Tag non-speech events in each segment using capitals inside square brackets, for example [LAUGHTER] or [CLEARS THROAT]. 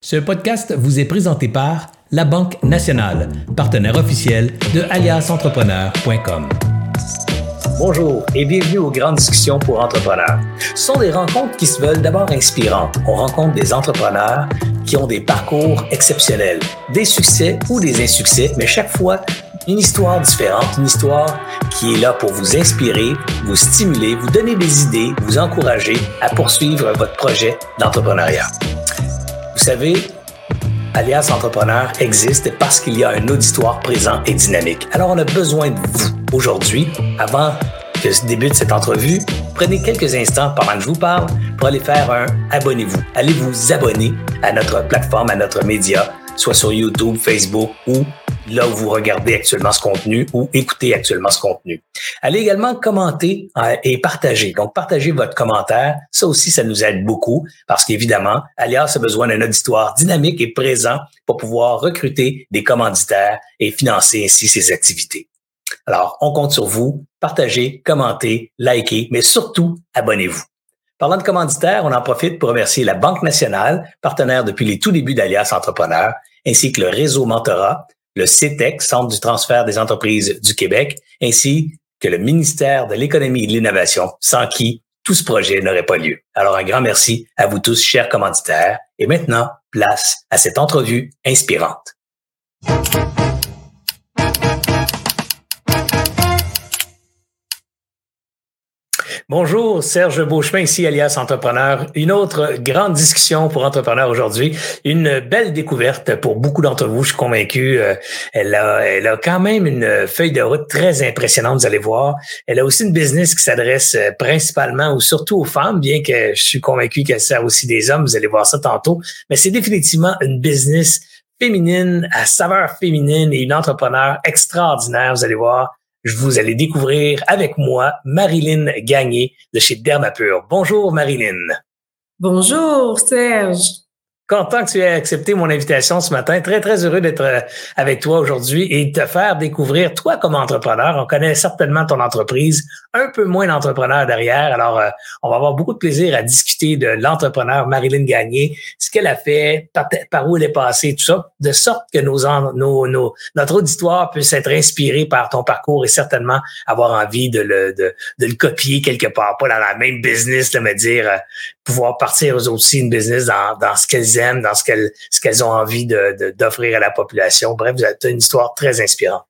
Ce podcast vous est présenté par La Banque Nationale, partenaire officiel de aliasentrepreneur.com. Bonjour et bienvenue aux grandes discussions pour entrepreneurs. Ce sont des rencontres qui se veulent d'abord inspirantes. On rencontre des entrepreneurs qui ont des parcours exceptionnels, des succès ou des insuccès, mais chaque fois une histoire différente, une histoire qui est là pour vous inspirer, vous stimuler, vous donner des idées, vous encourager à poursuivre votre projet d'entrepreneuriat. Savez, Alias Entrepreneur existe parce qu'il y a un auditoire présent et dynamique. Alors, on a besoin de vous aujourd'hui, avant que se débute cette entrevue. Prenez quelques instants pendant que je vous parle pour aller faire un abonnez-vous. Allez vous abonner à notre plateforme, à notre média, soit sur YouTube, Facebook ou là où vous regardez actuellement ce contenu ou écoutez actuellement ce contenu. Allez également commenter euh, et partager. Donc, partagez votre commentaire. Ça aussi, ça nous aide beaucoup parce qu'évidemment, Alias a besoin d'un auditoire dynamique et présent pour pouvoir recruter des commanditaires et financer ainsi ses activités. Alors, on compte sur vous. Partagez, commentez, likez, mais surtout, abonnez-vous. Parlant de commanditaires, on en profite pour remercier la Banque nationale, partenaire depuis les tout débuts d'Alias Entrepreneurs, ainsi que le réseau Mentorat, le CETEC, Centre du transfert des entreprises du Québec, ainsi que le ministère de l'économie et de l'innovation, sans qui tout ce projet n'aurait pas lieu. Alors un grand merci à vous tous, chers commanditaires. Et maintenant, place à cette entrevue inspirante. Bonjour, Serge Beauchemin ici, alias Entrepreneur. Une autre grande discussion pour entrepreneurs aujourd'hui. Une belle découverte pour beaucoup d'entre vous, je suis convaincu. Euh, elle a, elle a quand même une feuille de route très impressionnante, vous allez voir. Elle a aussi une business qui s'adresse euh, principalement ou surtout aux femmes, bien que je suis convaincu qu'elle sert aussi des hommes, vous allez voir ça tantôt. Mais c'est définitivement une business féminine, à saveur féminine et une entrepreneur extraordinaire, vous allez voir je vous allez découvrir avec moi Marilyn Gagné de chez Dermapure. Bonjour Marilyn. Bonjour Serge. Content que tu aies accepté mon invitation ce matin. Très, très heureux d'être euh, avec toi aujourd'hui et de te faire découvrir, toi comme entrepreneur. On connaît certainement ton entreprise, un peu moins d'entrepreneurs derrière. Alors, euh, on va avoir beaucoup de plaisir à discuter de l'entrepreneur Marilyn Gagné, ce qu'elle a fait, par, où elle est passée, tout ça, de sorte que nos, nos, nos, notre auditoire puisse être inspiré par ton parcours et certainement avoir envie de le, de, de le copier quelque part, pas dans la même business, de me dire, euh, pouvoir partir aussi une business dans, dans ce qu'elles dans ce qu'elles ce qu'elles ont envie de, d'offrir à la population. Bref, vous avez une histoire très inspirante.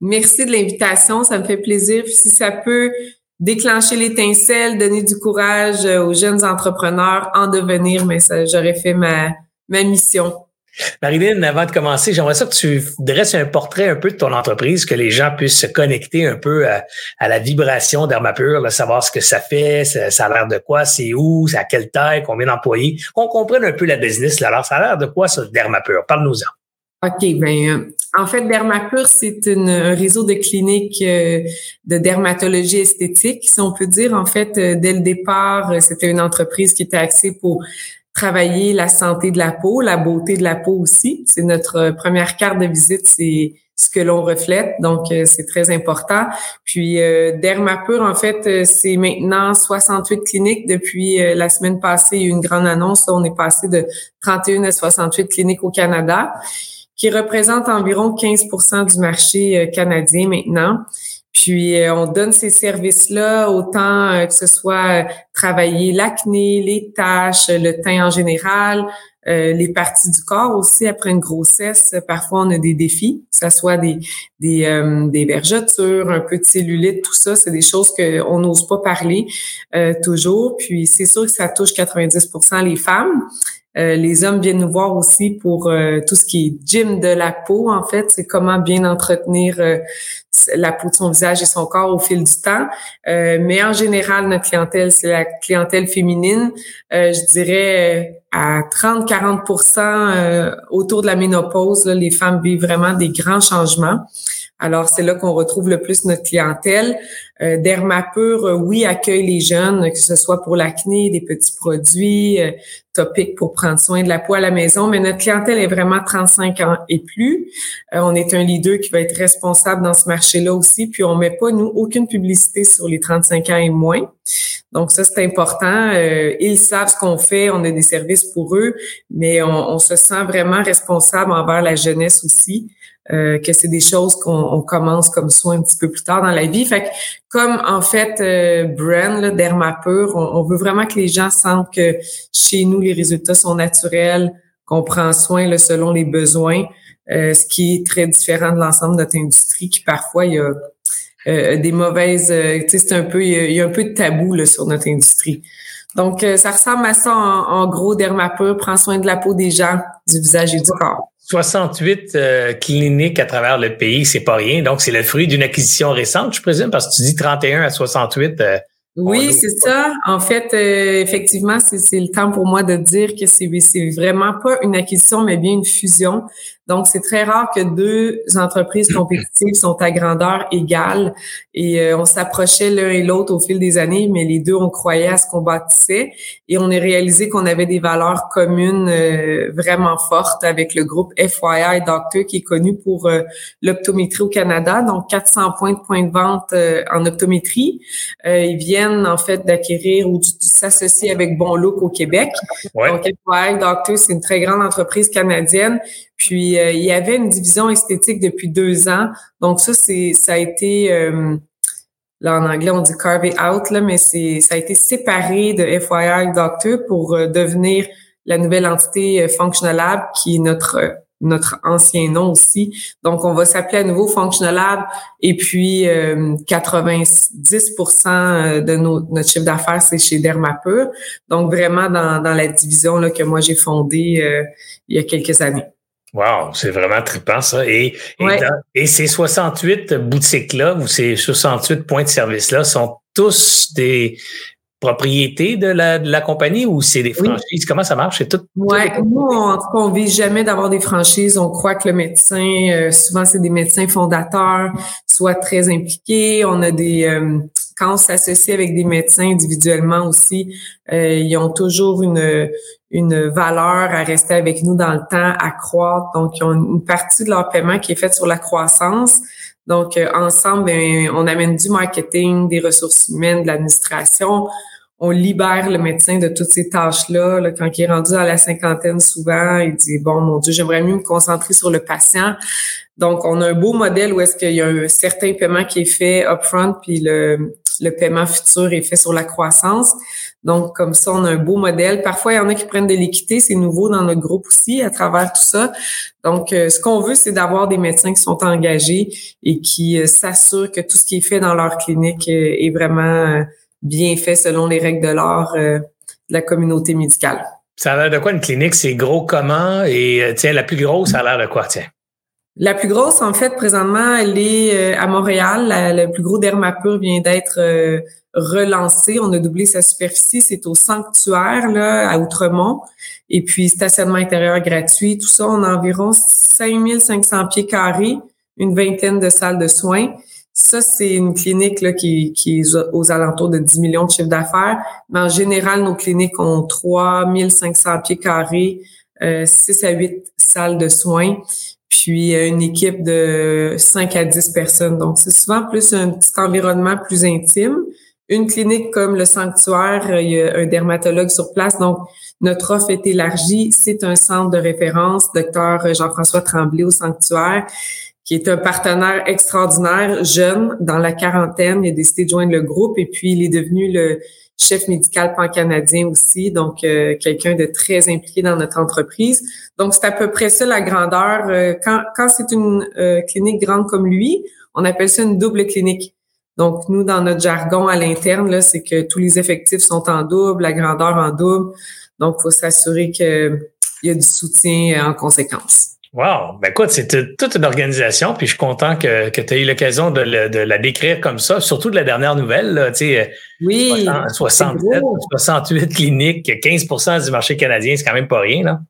Merci de l'invitation, ça me fait plaisir. si ça peut déclencher l'étincelle, donner du courage euh, aux jeunes entrepreneurs en devenir, mais ça, j'aurais fait ma, ma mission. Marilyn, avant de commencer, j'aimerais ça que tu dresses un portrait un peu de ton entreprise, que les gens puissent se connecter un peu à, la vibration d'Hermapure, savoir ce que ça fait, ça, a l'air de quoi, c'est où, c'est à quelle taille, combien d'employés, qu'on comprenne un peu la business. Là. Alors, ça a l'air de quoi, ça, d'Hermapure? Parle-nous-en. OK, ben euh, en fait, Dermapure, c'est un réseau de cliniques euh, de dermatologie esthétique, si on peut dire. En fait, euh, dès le départ, c'était une entreprise qui était axée pour travailler la santé de la peau, la beauté de la peau aussi. C'est notre euh, première carte de visite, c'est ce que l'on reflète, donc euh, c'est très important. Puis euh, Dermapur, en fait, euh, c'est maintenant 68 cliniques depuis la semaine passée. Il y a eu une grande annonce, on est passé de 31 à 68 cliniques au Canada, qui représentent environ 15 du marché canadien maintenant. Puis euh, on donne ces services-là autant euh, que ce soit euh, travailler l'acné, les taches, le teint en général, les parties du corps aussi après une grossesse. Parfois on a des défis, que ce soit des des, des vergetures, un peu de cellulite, tout ça, c'est des choses qu'on n'ose pas parler toujours. Puis c'est sûr que ça touche 90% les femmes. Euh, les hommes viennent nous voir aussi pour euh, tout ce qui est gym de la peau, en fait. C'est comment bien entretenir euh, la peau de son visage et son corps au fil du temps. mais en général, notre clientèle, c'est la clientèle féminine. je dirais à 30-40% autour de la ménopause, les femmes vivent vraiment des grands changements. Alors, c'est là qu'on retrouve le plus notre clientèle. Euh, Dermapur, euh, oui, accueille les jeunes, que ce soit pour l'acné, des petits produits euh, topiques pour prendre soin de la peau à la maison, mais notre clientèle est vraiment 35 ans et plus. Euh, on est un leader qui va être responsable dans ce marché marché-là aussi. Puis on met pas, nous, aucune publicité sur les 35 ans et moins. Donc ça, c'est important. Euh, ils savent ce qu'on fait, on a des services pour eux, mais on, se sent vraiment responsable envers la jeunesse aussi. Euh, que c'est des choses qu'on commence comme ça un petit peu plus tard dans la vie. Fait que comme en fait euh, Brand, Dermapur, on, on, veut vraiment que les gens sentent que chez nous les résultats sont naturels, qu'on prend soin là, selon les besoins, euh, ce qui est très différent de l'ensemble de notre industrie qui parfois il y a euh, des mauvaises, euh, tu sais, c'est un peu, il y, a, un peu de tabou là, sur notre industrie. Donc, euh, ça ressemble à ça en, gros. Dermapur prend soin de la peau des gens, du visage et du corps. 68 cliniques à travers le pays, c'est pas rien. Donc, c'est le fruit d'une acquisition récente, je présume, parce que tu dis 31 à 68. Oui, c'est ça. En fait, effectivement, c'est le temps pour moi de dire que c'est vraiment pas une acquisition, mais bien une fusion. Donc, c'est très rare que deux entreprises compétitives sont à grandeur égale. Et euh, on s'approchait l'un et l'autre au fil des années, mais les deux, on croyait à ce qu'on bâtissait. Et on a réalisé qu'on avait des valeurs communes euh, vraiment fortes avec le groupe FYI Doctor qui est connu pour euh, l'optométrie au Canada, donc 400 points de points de vente en optométrie. ils viennent en fait d'acquérir ou de s'associer avec Bon Look au Québec. Donc, FYI Doctor, c'est une très grande entreprise canadienne puis euh, il y avait une division esthétique depuis deux ans. Donc ça, c'est ça a été euh, là en anglais on dit carve out là, mais c'est ça a été séparé de FYI Doctor pour euh, devenir la nouvelle entité Functional Lab qui est notre notre ancien nom aussi. Donc, on va s'appeler à nouveau Functional Lab et puis 90% de notre chiffre d'affaires, c'est chez Dermapur. Donc, vraiment dans, dans la division là, que moi j'ai fondée il y a quelques années. Wow, c'est vraiment trippant ça. Et, et, ces 68 boutiques-là ou ces 68 points de service-là sont tous des propriétés de la, de la compagnie ou c'est des franchises? Comment ça marche? C'est tout? Oui, nous, en tout cas, on vise jamais d'avoir des franchises. On croit que le médecin, euh, souvent, c'est des médecins fondateurs, soit très impliqués. On a des, euh, quand on s'associe avec des médecins individuellement aussi, euh, ils ont toujours une, une valeur à rester avec nous dans le temps, à croître. Donc, ils ont une partie de leur paiement qui est faite sur la croissance. Donc, euh, ensemble, ben, on amène du marketing, des ressources humaines, de l'administration. On libère le médecin de toutes ces tâches-là. Là, quand il est rendu à la cinquantaine, souvent, il dit, bon, mon Dieu, j'aimerais mieux me concentrer sur le patient. Donc, on a un beau modèle où est-ce qu'il y a un certain paiement qui est fait upfront, puis le, le paiement futur est fait sur la croissance. Donc, comme ça, on a un beau modèle. Parfois, il y en a qui prennent de l'équité. C'est nouveau dans notre groupe aussi à travers tout ça. Donc, euh, ce qu'on veut, c'est d'avoir des médecins qui sont engagés et qui euh, s'assurent que tout ce qui est fait dans leur clinique euh, est vraiment bien fait selon les règles de l'art de la communauté médicale. Ça a l'air de quoi une clinique? C'est gros comment? Et tiens, la plus grosse, ça a l'air de quoi, tiens? La plus grosse, en fait, présentement, elle est à Montréal. le plus gros Dermapur vient d'être euh, relancé. On a doublé sa superficie. C'est au sanctuaire, là, à Outremont. Et puis, stationnement intérieur gratuit. Tout ça, on a environ 5500 pieds carrés, une vingtaine de salles de soins. Ça, c'est une clinique là, qui, qui est aux alentours de 10 millions de chiffres d'affaires. Mais en général, nos cliniques ont 3500 pieds carrés, euh, 6 à 8 salles de soins puis euh, une équipe de 5 à 10 personnes. Donc, c'est souvent plus un petit environnement plus intime. Une clinique comme le sanctuaire, euh, il y a un dermatologue sur place. Donc, notre offre est élargie. C'est un centre de référence, docteur Jean-François Tremblay au sanctuaire, qui est un partenaire extraordinaire, jeune, dans la quarantaine. Il a décidé de joindre le groupe et puis il est devenu le chef médical pan-canadien aussi, donc euh, quelqu'un de très impliqué dans notre entreprise. Donc, c'est à peu près ça la grandeur. Euh, quand, quand c'est une clinique grande comme lui, on appelle ça une double clinique. Donc, nous, dans notre jargon à l'interne, là, c'est que tous les effectifs sont en double, la grandeur en double. Donc, il faut s'assurer qu'il y a du soutien en conséquence. Wow! Ben écoute, c'est toute une organisation, puis je suis content que, que tu aies eu l'occasion de, de, la décrire comme ça, surtout de la dernière nouvelle. tu sais, oui, 67, 68 cliniques, 15% du marché canadien, c'est quand même pas rien. Là.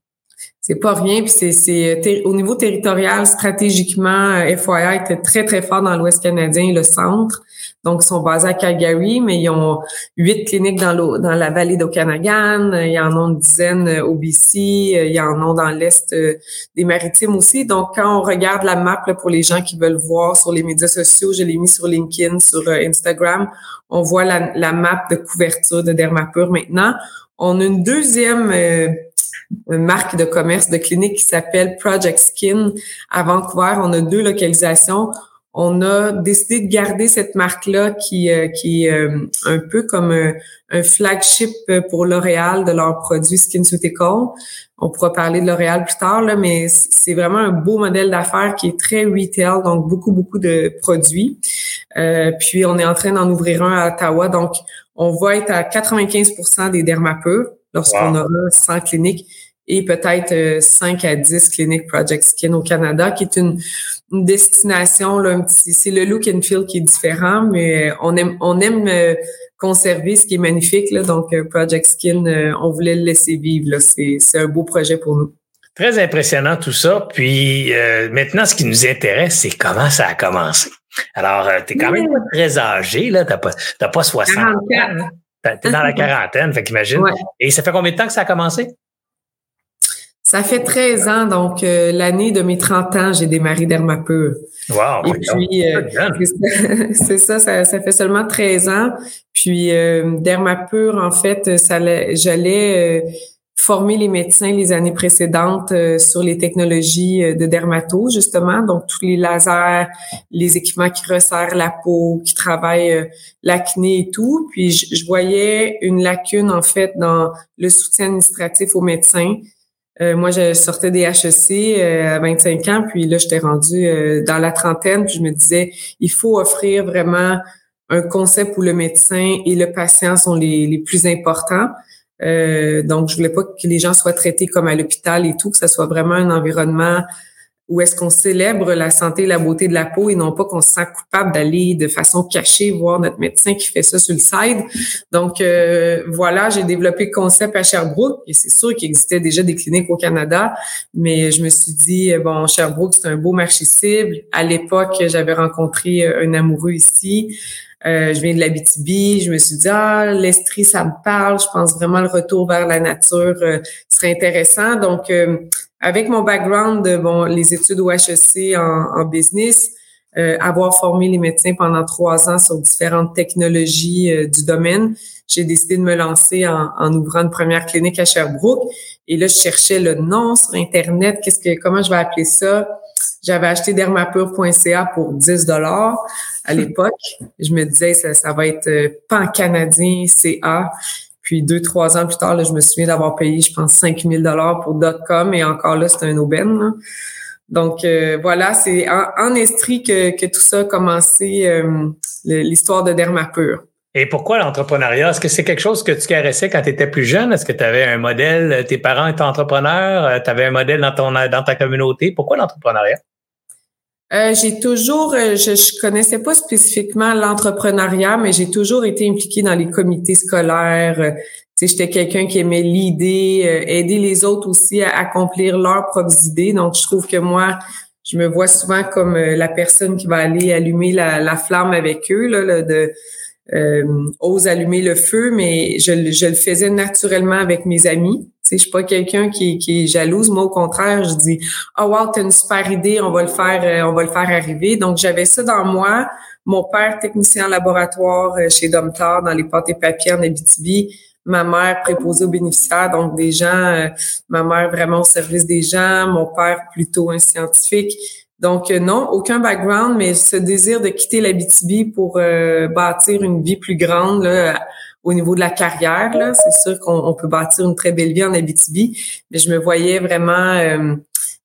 C'est pas rien, puis c'est au niveau territorial, stratégiquement, FYI était très, très fort dans l'Ouest canadien le centre. Donc, ils sont basés à Calgary, mais ils ont huit cliniques dans, dans la vallée d'Okanagan. Il y en a une dizaine au BC. Il y en a dans l'Est euh, des Maritimes aussi. Donc, quand on regarde la map pour les gens qui veulent voir sur les médias sociaux, je l'ai mis sur LinkedIn, sur euh, Instagram, on voit la, map de couverture de Dermapur maintenant. On a une deuxième euh, marque de commerce de clinique qui s'appelle Project Skin à Vancouver. On a deux localisations on a décidé de garder cette marque-là qui, euh, qui est euh, un peu comme un, flagship pour L'Oréal de leurs produits SkinCeutical. On pourra parler de L'Oréal plus tard, là, mais c'est vraiment un beau modèle d'affaires qui est très retail, donc beaucoup, beaucoup de produits. Euh, puis on est en train d'en ouvrir un à Ottawa, donc on va être à 95% des dermapures lorsqu'on aura 100 cliniques et peut-être 5 à 10 cliniques Project Skin au Canada, qui est une, une destination, là, c'est le look and feel qui est différent, mais on aime, on aime euh, conserver ce qui est magnifique. Là, donc, euh, Project Skin, euh, on voulait le laisser vivre. C'est un beau projet pour nous. Très impressionnant tout ça. Puis maintenant, ce qui nous intéresse, c'est comment ça a commencé. Alors, tu es quand même très âgé, là. Tu n'as pas, 60 ans. Tu es dans la quarantaine, fait qu'imagine. Et ça fait combien de temps que ça a commencé? Ça fait 13 ans, donc euh, l'année de mes 30 ans, j'ai démarré Dermapur. Wow! Et puis, euh, c'est [LAUGHS] ça, ça, fait seulement 13 ans. Puis euh, Dermapur, en fait, ça j'allais former les médecins les années précédentes sur les technologies de dermato, justement, donc tous les lasers, les équipements qui resserrent la peau, qui travaillent l'acné et tout. Puis je, je voyais une lacune, en fait, dans le soutien administratif aux médecins euh, moi, je sortais des HEC euh, à 25 ans, puis là, j'étais rendue euh, dans la trentaine, puis je me disais, il faut offrir vraiment un concept où le médecin et le patient sont les, les plus importants. donc, je voulais pas que les gens soient traités comme à l'hôpital et tout, que ce soit vraiment un environnement où est-ce qu'on célèbre la santé et la beauté de la peau et non pas qu'on se sent coupable d'aller de façon cachée voir notre médecin qui fait ça sur le side. Donc euh, voilà, j'ai développé le concept à Sherbrooke et c'est sûr qu'il existait déjà des cliniques au Canada, mais je me suis dit bon Sherbrooke c'est un beau marché cible. À l'époque, j'avais rencontré un amoureux ici. Euh, je viens de la BTB, je me suis dit ah l'Estrie ça me parle, je pense vraiment le retour vers la nature euh, serait intéressant. Donc euh, avec mon background de bon les études au HEC en, en business, avoir formé les médecins pendant trois ans sur différentes technologies du domaine, j'ai décidé de me lancer en, en, ouvrant une première clinique à Sherbrooke. Et là, je cherchais le nom sur Internet. Qu'est-ce que, comment je vais appeler ça? J'avais acheté dermapure.ca pour 10 dollars à [LAUGHS] l'époque. Je me disais, ça, ça va être euh, pan-canadien CA. Puis deux, trois ans plus tard, je me souviens d'avoir payé, je pense, 5000 dollars pour .com et encore là, c'était un aubaine. Donc euh, voilà, c'est en, en, Estrie que, que tout ça a commencé, euh, l'histoire de Dermapure. Et pourquoi l'entrepreneuriat? Est-ce que c'est quelque chose que tu caressais quand tu étais plus jeune? Est-ce que tu avais un modèle, tes parents étaient entrepreneurs, tu avais un modèle dans, ton, dans ta communauté? Pourquoi l'entrepreneuriat? Euh, j'ai toujours, euh, je, connaissais pas spécifiquement l'entrepreneuriat, mais j'ai toujours été impliquée dans les comités scolaires. Euh, tu j'étais quelqu'un qui aimait l'idée, aider les autres aussi à accomplir leurs propres idées. Donc, je trouve que moi, je me vois souvent comme la personne qui va aller allumer la, la flamme avec eux, là, de ose allumer le feu, mais je le faisais naturellement avec mes amis. Je suis pas quelqu'un qui, qui, est jalouse. Moi, au contraire, je dis Oh wow, t'as une super idée, on va le faire, euh, on va le faire arriver. Donc, j'avais ça dans moi. Mon père, technicien en laboratoire euh, chez Domtar, dans les pâtes et papiers en Abitibi. Ma mère préposée aux bénéficiaires, donc des gens, euh, ma mère vraiment au service des gens, mon père plutôt un scientifique. Donc non, aucun background, mais ce désir de quitter l'Abitibi pour bâtir une vie plus grande là, au niveau de la carrière. C'est sûr qu'on peut bâtir une très belle vie en Abitibi, mais je me voyais vraiment euh,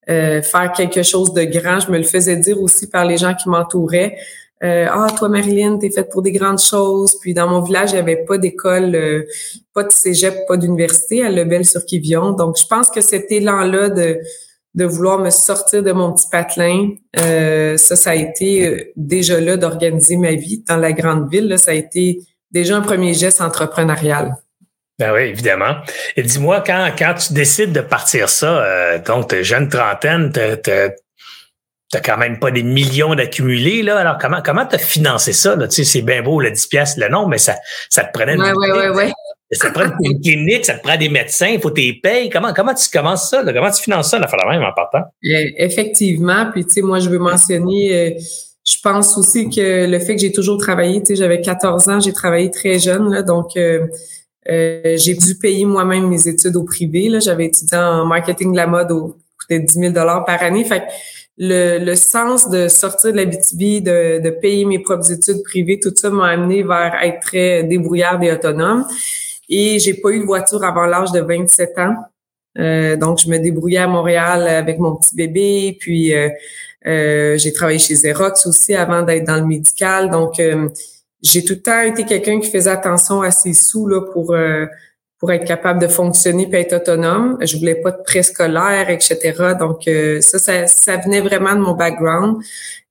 euh, faire quelque chose de grand. Je me le faisais dire aussi par les gens qui m'entouraient. Euh, ah, toi, Marilyn, t'es faite pour des grandes choses. Puis dans mon village, il n'y avait pas d'école, pas de cégep, pas d'université à Lebel-sur-Kivion. Donc, je pense que cet élan-là de de vouloir me sortir de mon petit patelin, ça, ça a été déjà là d'organiser ma vie dans la grande ville. Là, ça a été déjà un premier geste entrepreneurial. Ben oui, évidemment. Et dis-moi, quand, quand tu décides de partir ça, euh, donc, t'es jeune trentaine, t'as quand même pas des millions d'accumulés, là. Alors, comment, comment t'as financé ça, là? Tu sais, c'est bien beau, le 10 piastres, le nom, mais ça, ça te prenait ouais, ouais, ouais, ouais. Ça te prend une clinique, ça te prend des médecins, il faut t'es payes. Comment, comment tu commences ça, là? Comment tu finances ça, la même en partant? Effectivement. Puis, tu sais, moi, je veux mentionner, euh, je pense aussi que le fait que j'ai toujours travaillé, tu sais, j'avais 14 ans, j'ai travaillé très jeune, là, donc, euh, euh, j'ai dû payer moi-même mes études au privé. Là. J'avais étudié en marketing de la mode au coûtait 10 000 par année. Fait le, le sens de sortir de la BTB, de, de payer mes propres études privées, tout ça m'a amené vers être très débrouillarde et autonome. Et j'ai pas eu de voiture avant l'âge de 27 ans. Euh, donc, je me débrouillais à Montréal avec mon petit bébé. Puis, euh, euh j'ai travaillé chez Xerox aussi avant d'être dans le médical. Donc, euh, j'ai tout le temps été quelqu'un qui faisait attention à ses sous là, pour pour être capable de fonctionner et être autonome. Je voulais pas de préscolaire, etc. Donc ça, ça, ça, venait vraiment de mon background.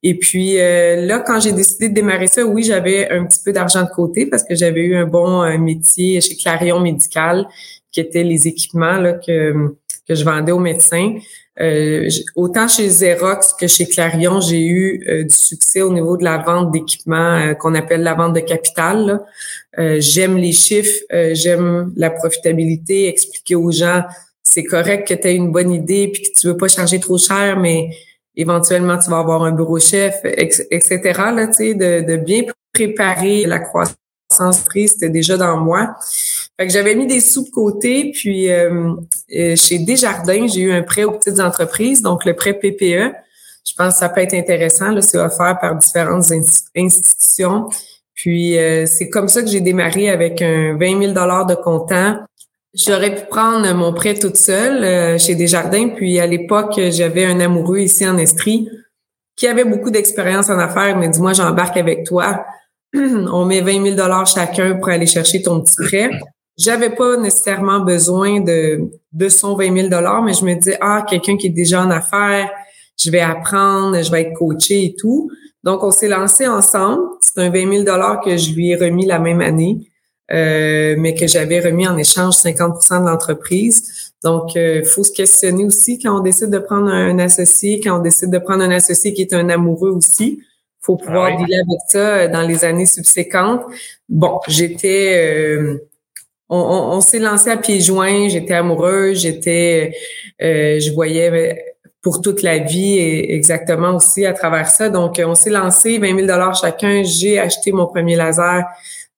Et puis euh, là, quand j'ai décidé de démarrer ça, oui, j'avais un petit peu d'argent de côté parce que j'avais eu un bon métier chez Clarion Médical, qui était les équipements que, que je vendais aux médecins. Euh, autant chez Xerox que chez Clarion, j'ai eu euh, du succès au niveau de la vente d'équipements euh, qu'on appelle la vente de capital. j'aime les chiffres, j'aime la profitabilité, expliquer aux gens c'est correct que tu aies une bonne idée puis que tu veux pas charger trop cher, mais éventuellement tu vas avoir un bureau chef, etc. Là, de, de bien préparer la croissance prise, c'était déjà dans moi. Fait que j'avais mis des sous de côté, puis euh, euh, chez Desjardins, j'ai eu un prêt aux petites entreprises, donc le prêt PPE. Je pense que ça peut être intéressant. Là, c'est offert par différentes institutions. Puis euh, c'est comme ça que j'ai démarré avec un 20 000 de comptant. J'aurais pu prendre mon prêt toute seule chez Desjardins. Puis à l'époque, j'avais un amoureux ici en Estrie qui avait beaucoup d'expérience en affaires, mais dis-moi, j'embarque avec toi. [CLEARS THROAT] On met 20 000 chacun pour aller chercher ton petit prêt. J'avais pas nécessairement besoin de, de son 20 000 mais je me disais, ah, quelqu'un qui est déjà en affaires, je vais apprendre, je vais être coaché et tout. Donc, on s'est lancé ensemble. C'est un 20 000 que je lui ai remis la même année, euh, mais que j'avais remis en échange 50% de l'entreprise. Donc, il euh, faut se questionner aussi quand on décide de prendre un associé, quand on décide de prendre un associé qui est un amoureux aussi. Faut pouvoir ah dealer avec ça euh, dans les années subséquentes. Bon, j'étais... Euh, on, on, s'est lancé à pieds joints. J'étais amoureuse, j'étais, euh, je voyais pour toute la vie et exactement aussi à travers ça. Donc, on s'est lancé 20 000 dollars chacun. J'ai acheté mon premier laser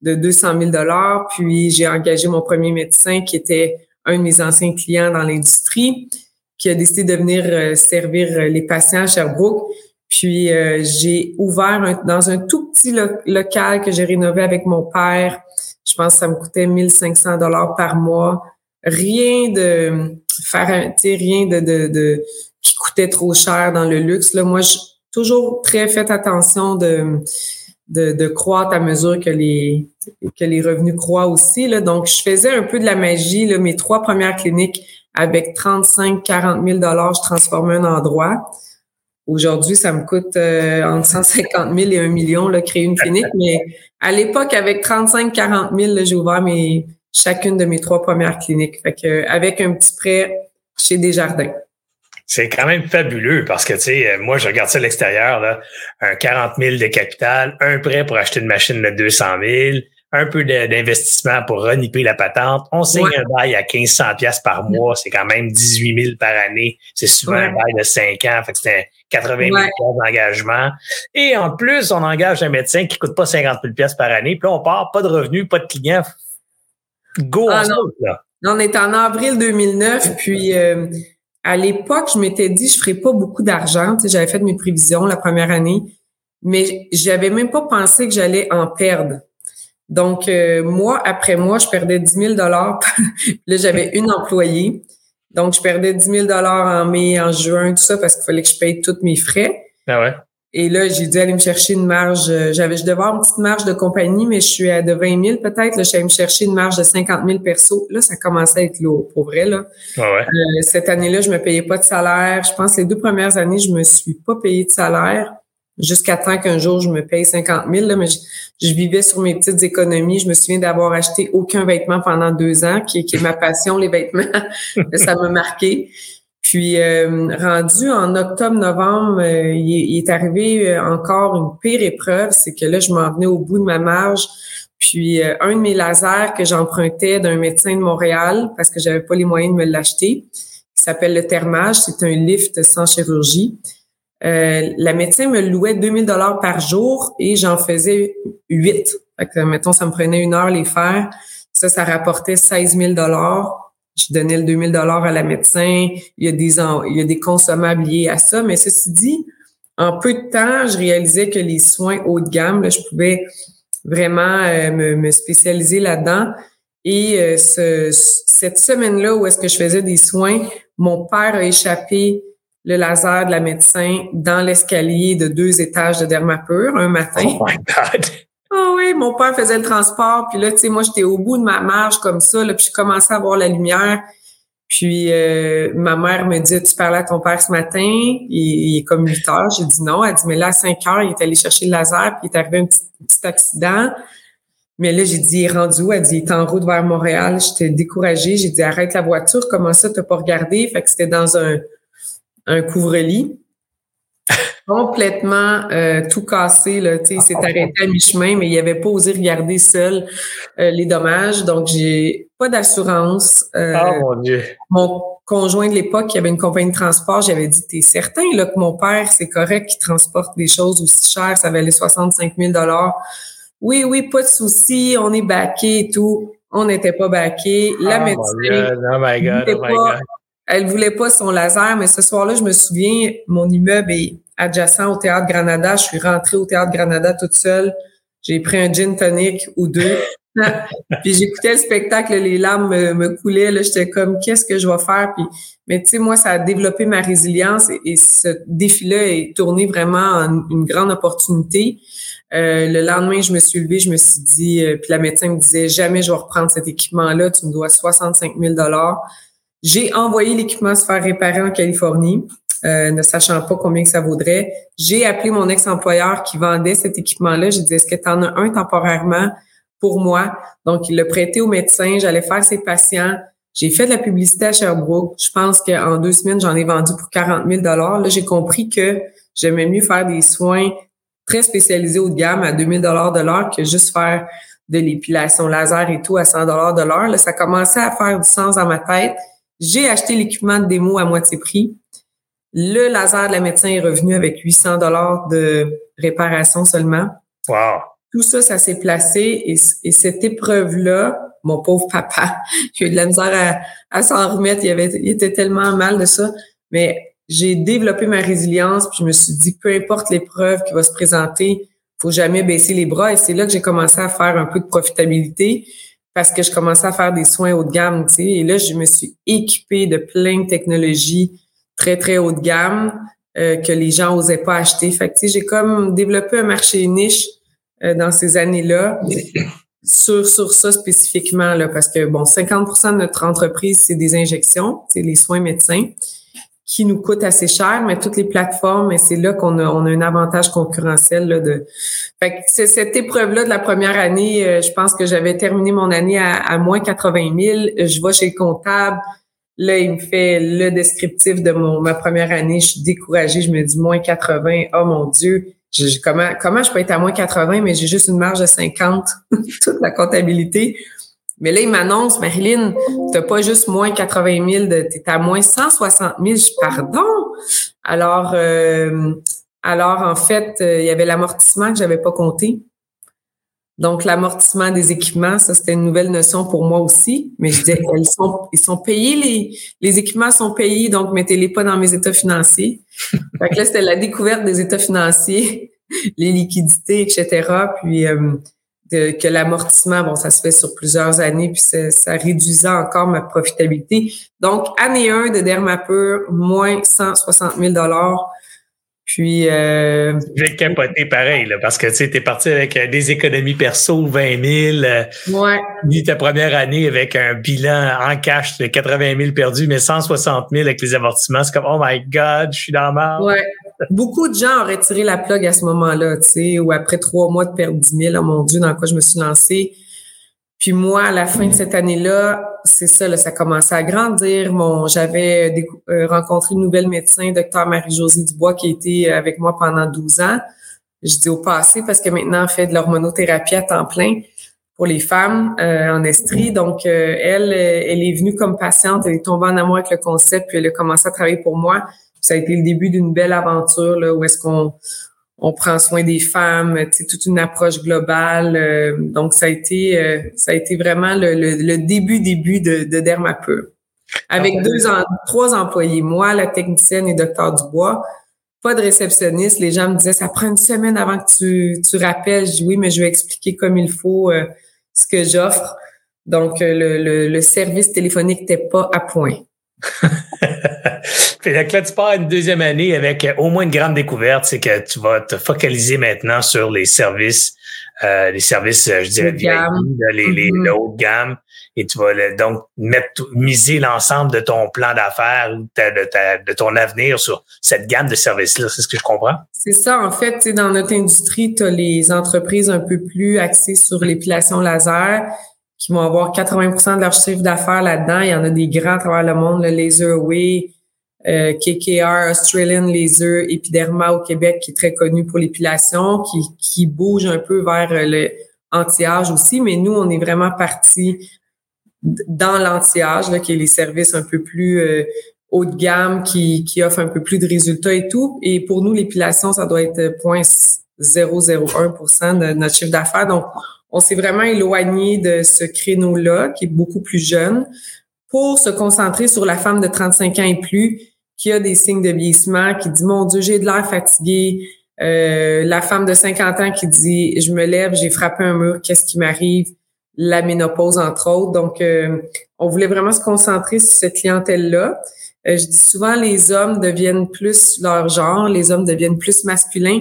de 200 000 dollars, puis j'ai engagé mon premier médecin qui était un de mes anciens clients dans l'industrie, qui a décidé de venir euh, servir les patients à Sherbrooke. Puis euh, j'ai ouvert dans un tout petit local que j'ai rénové avec mon père je pense que ça me coûtait 1500 dollars par mois. Rien de faire un, rien de, de, de, qui coûtait trop cher dans le luxe. Là, moi, j'ai toujours très fait attention de, de, de, croître à mesure que les que les revenus croient aussi. Là. Donc, je faisais un peu de la magie. Là. Mes trois premières cliniques, avec 35, 40 000 dollars, je transformais un endroit. Aujourd'hui, ça me coûte euh, entre 150 000 et 1 million là, créer une clinique, mais à l'époque, avec 35-40 000, j'ai ouvert mes, chacune de mes trois premières cliniques. Fait que, avec un petit prêt chez Desjardins. C'est quand même fabuleux parce que, tu sais, euh, moi, je regarde ça à l'extérieur, là, un 40 000 de capital, un prêt pour acheter une machine de 200 000, un peu d'investissement pour reniper la patente. On signe un bail à 1500 pièces par mois, c'est quand même 18 000 par année. C'est souvent un bail de 5 ans, fait que c'était 80 000 d'engagement. Et en plus, on engage un médecin qui coûte pas 50 000 pièces par année. Puis là, on part, pas de revenus, pas de clients. Go, ah, on, là. on est en avril 2009, puis euh, à l'époque, je m'étais dit, je ferais pas beaucoup d'argent. Tu sais, j'avais fait mes prévisions la première année, mais j'avais même pas pensé que j'allais en perdre. Donc, euh, mois après mois, je perdais 10 000 [LAUGHS] Là, j'avais [LAUGHS] une employée. Donc, je perdais 10 000 en mai, en juin, tout ça, parce qu'il fallait que je paye tous mes frais. Ah ouais. Et là, j'ai dû aller me chercher une marge. Euh, j'avais, je devais avoir une petite marge de compagnie, mais je suis à de 20 000 peut-être. Là, je suis allée me chercher une marge de 50 000 perso. Là, ça commençait à être lourd, pour vrai, là. Ah ouais. Euh, cette année-là, je me payais pas de salaire. Je pense que les deux premières années, je me suis pas payé de salaire. Jusqu'à temps qu'un jour je me paye 50 000. Là, mais je, vivais sur mes petites économies. Je me souviens d'avoir acheté aucun vêtement pendant deux ans, qui, qui est ma passion, les vêtements. [LAUGHS] ça m'a marqué. Puis euh, rendu en octobre-novembre, euh, il, est arrivé euh, encore une pire épreuve, c'est que là, je m'en venais au bout de ma marge. Puis un de mes lasers que j'empruntais d'un médecin de Montréal, parce que j'avais pas les moyens de me l'acheter, qui s'appelle le thermage, c'est un lift sans chirurgie. La médecin me louait 2000 dollars par jour et j'en faisais 8. Fait que, mettons, ça me prenait une heure les faire. Ça, ça rapportait 16 000 dollars je donnais le 2000 dollars à la médecin. Il y a des il y a des consommables liés à ça, mais ceci dit, en peu de temps, je réalisais que les soins haut de gamme, là, je pouvais vraiment euh, me, spécialiser là-dedans. Et euh, ce, cette semaine-là où est-ce que je faisais des soins, mon père a échappé le laser de la médecin dans l'escalier de deux étages de Dermapur un matin. Oh my God! [LAUGHS] Ah oui, mon père faisait le transport, puis là, tu sais, moi, j'étais au bout de ma marge comme ça, là, puis je commençais à voir la lumière. Puis euh, ma mère me dit Tu parlais à ton père ce matin, il, est comme 8 heures. J'ai dit non. Elle dit Mais là, à 5 heures, il est allé chercher le laser, puis il est arrivé un petit, accident. Mais là, j'ai dit, il est rendu où? Elle dit, il est en route vers Montréal. J'étais découragée. J'ai dit, arrête la voiture. Comment ça, t'as pas regardé? Fait que c'était dans un, un couvre-lit [LAUGHS] complètement euh, tout cassé. Là, il s'est arrêté à mi-chemin, mais il avait pas osé regarder seul euh, les dommages. Donc, j'ai pas d'assurance. Euh, oh mon Dieu. Mon conjoint de l'époque, qui avait une compagnie de transport, j'avais dit, t'es certain là, que mon père, c'est correct qu'il transporte des choses aussi chères, ça valait 65 000 Oui, oui, pas de souci, on est backé et tout. On n'était pas backé. La oh médecin... Oh my God, oh my God. Elle voulait pas son laser, mais ce soir-là, je me souviens, mon immeuble est adjacent au Théâtre Granada. Je suis rentrée au Théâtre Granada toute seule. J'ai pris un gin tonic ou deux. [LAUGHS] puis j'écoutais le spectacle, les larmes me, coulaient. Là, j'étais comme, qu'est-ce que je vais faire? Puis, mais tu sais, moi, ça a développé ma résilience et, ce défi-là est tourné vraiment en une grande opportunité. Euh, le lendemain, je me suis levée, je me suis dit, euh, puis la médecin me disait, jamais je vais reprendre cet équipement-là, tu me dois 65 000 j'ai envoyé l'équipement se faire réparer en Californie, euh, ne sachant pas combien que ça vaudrait. J'ai appelé mon ex-employeur qui vendait cet équipement-là. J'ai dit, est-ce que tu en as un temporairement pour moi? Donc, il l'a prêté au médecin. J'allais faire ses patients. J'ai fait de la publicité à Sherbrooke. Je pense qu'en deux semaines, j'en ai vendu pour 40 000 Là, j'ai compris que j'aimais mieux faire des soins très spécialisés haut de gamme à 2000 dollars de l'heure que juste faire de l'épilation laser et tout à 100 dollars de l'heure. Ça commençait à faire du sens dans ma tête. J'ai acheté l'équipement de démo à moitié prix. Le laser de la médecin est revenu avec 800 dollars de réparation seulement. Wow. Tout ça, ça s'est placé et, cette épreuve-là, mon pauvre papa, [LAUGHS] j'ai eu de la misère à, s'en remettre. Il, avait, il était tellement mal de ça. Mais j'ai développé ma résilience puis je me suis dit, peu importe l'épreuve qui va se présenter, faut jamais baisser les bras. Et c'est là que j'ai commencé à faire un peu de profitabilité parce que je commençais à faire des soins haut de gamme, tu sais. Et là, je me suis équipée de plein de technologies très, très haut de gamme euh, que les gens n'osaient pas acheter. Fait que, tu sais, j'ai comme développé un marché niche euh, dans ces années-là [LAUGHS] sur, sur ça spécifiquement, là, parce que, bon, 50% de notre entreprise, c'est des injections, c'est les soins médecins qui nous coûte assez cher, mais toutes les plateformes, et c'est là qu'on a, on a un avantage concurrentiel. Là, de... Fait que cette épreuve-là de la première année, euh, je pense que j'avais terminé mon année à, à, moins 80 000. Je vais chez le comptable. Là, il me fait le descriptif de mon ma première année. Je suis découragée. Je me dis moins 80. Oh mon Dieu. Je, comment, comment je peux être à moins 80, mais j'ai juste une marge de 50, [LAUGHS] toute la comptabilité? Mais là, il m'annonce, Marilyn, t'as pas juste moins 80 000, t'es à moins 160 000. Je pardon? Alors, euh, alors en fait, euh, il y avait l'amortissement que j'avais pas compté. Donc, l'amortissement des équipements, ça, c'était une nouvelle notion pour moi aussi. Mais je disais, ils sont, ils sont payés, les, les équipements sont payés, donc mettez-les pas dans mes états financiers. [LAUGHS] fait que là, c'était la découverte des états financiers, [LAUGHS] les liquidités, etc. Puis, euh, que l'amortissement, bon, ça se fait sur plusieurs années, puis ça, ça réduisait encore ma profitabilité. Donc, année 1 de Dermapur, moins 160 000 puis... Euh, J'ai capoté pareil, là, parce que tu sais, t'es parti avec euh, des économies perso, 20 000. Euh, ouais. Ni ta première année avec un bilan en cash de 80 000 perdus, mais 160 000 avec les amortissements. C'est comme, oh my God, je suis dans la Ouais. Beaucoup de gens auraient tiré la plug à ce moment-là, tu sais, ou après trois mois de perdre 10 000, oh mon Dieu, dans quoi je me suis lancée. Puis moi, à la fin de cette année-là, c'est ça, là, ça commençait à grandir. Mon, j'avais euh, rencontré une nouvelle médecin, docteur Marie-Josée Dubois, qui été avec moi pendant 12 ans. Je dis au passé parce que maintenant, elle fait de l'hormonothérapie à temps plein pour les femmes euh, en Estrie. Donc, euh, elle, elle est venue comme patiente, elle est tombée en amour avec le concept, puis elle a commencé à travailler pour moi. Ça a été le début d'une belle aventure là, où est-ce qu'on on prend soin des femmes, c'est toute une approche globale. Euh, donc, ça a été euh, ça a été vraiment le, le, début début de, de Dermapur. Avec ah, deux trois employés, moi, la technicienne et docteur Dubois. Pas de réceptionniste. Les gens me disaient, ça prend une semaine avant que tu, tu rappelles. Je dis oui, mais je vais expliquer comme il faut euh, ce que j'offre. Donc, le, le, le service téléphonique n'était pas à point. [LAUGHS] Là, tu pars une deuxième année avec euh, au moins une grande découverte, c'est que tu vas te focaliser maintenant sur les services, euh, les services, euh, je dirais, les, les, mm-hmm. haut de gamme. Et tu vas donc mettre, miser l'ensemble de ton plan d'affaires ou de, de, ton avenir sur cette gamme de services-là. C'est ce que je comprends? C'est ça. En fait, dans notre industrie, tu as les entreprises un peu plus axées sur l'épilation laser qui vont avoir 80% de leur chiffre d'affaires là-dedans. Il y en a des grands à travers le monde, le Laserway, euh, KKR, Australian Laser, Epiderma au Québec, qui est très connu pour l'épilation, qui, qui bouge un peu vers le anti-âge aussi. Mais nous, on est vraiment parti dans l'anti-âge, qui est les services un peu plus euh, haut de gamme, qui, qui offrent un peu plus de résultats et tout. Et pour nous, l'épilation, ça doit être 0,001% de notre chiffre d'affaires. Donc, on s'est vraiment éloigné de ce créneau-là, qui est beaucoup plus jeune, pour se concentrer sur la femme de 35 ans et plus qui a des signes de vieillissement, qui dit mon Dieu, j'ai de l'air fatigué. Euh, la femme de 50 ans qui dit je me lève, j'ai frappé un mur, qu'est-ce qui m'arrive? La ménopause, entre autres. Donc, euh, on voulait vraiment se concentrer sur cette clientèle-là. Euh, je dis souvent, les hommes deviennent plus leur genre, les hommes deviennent plus masculins.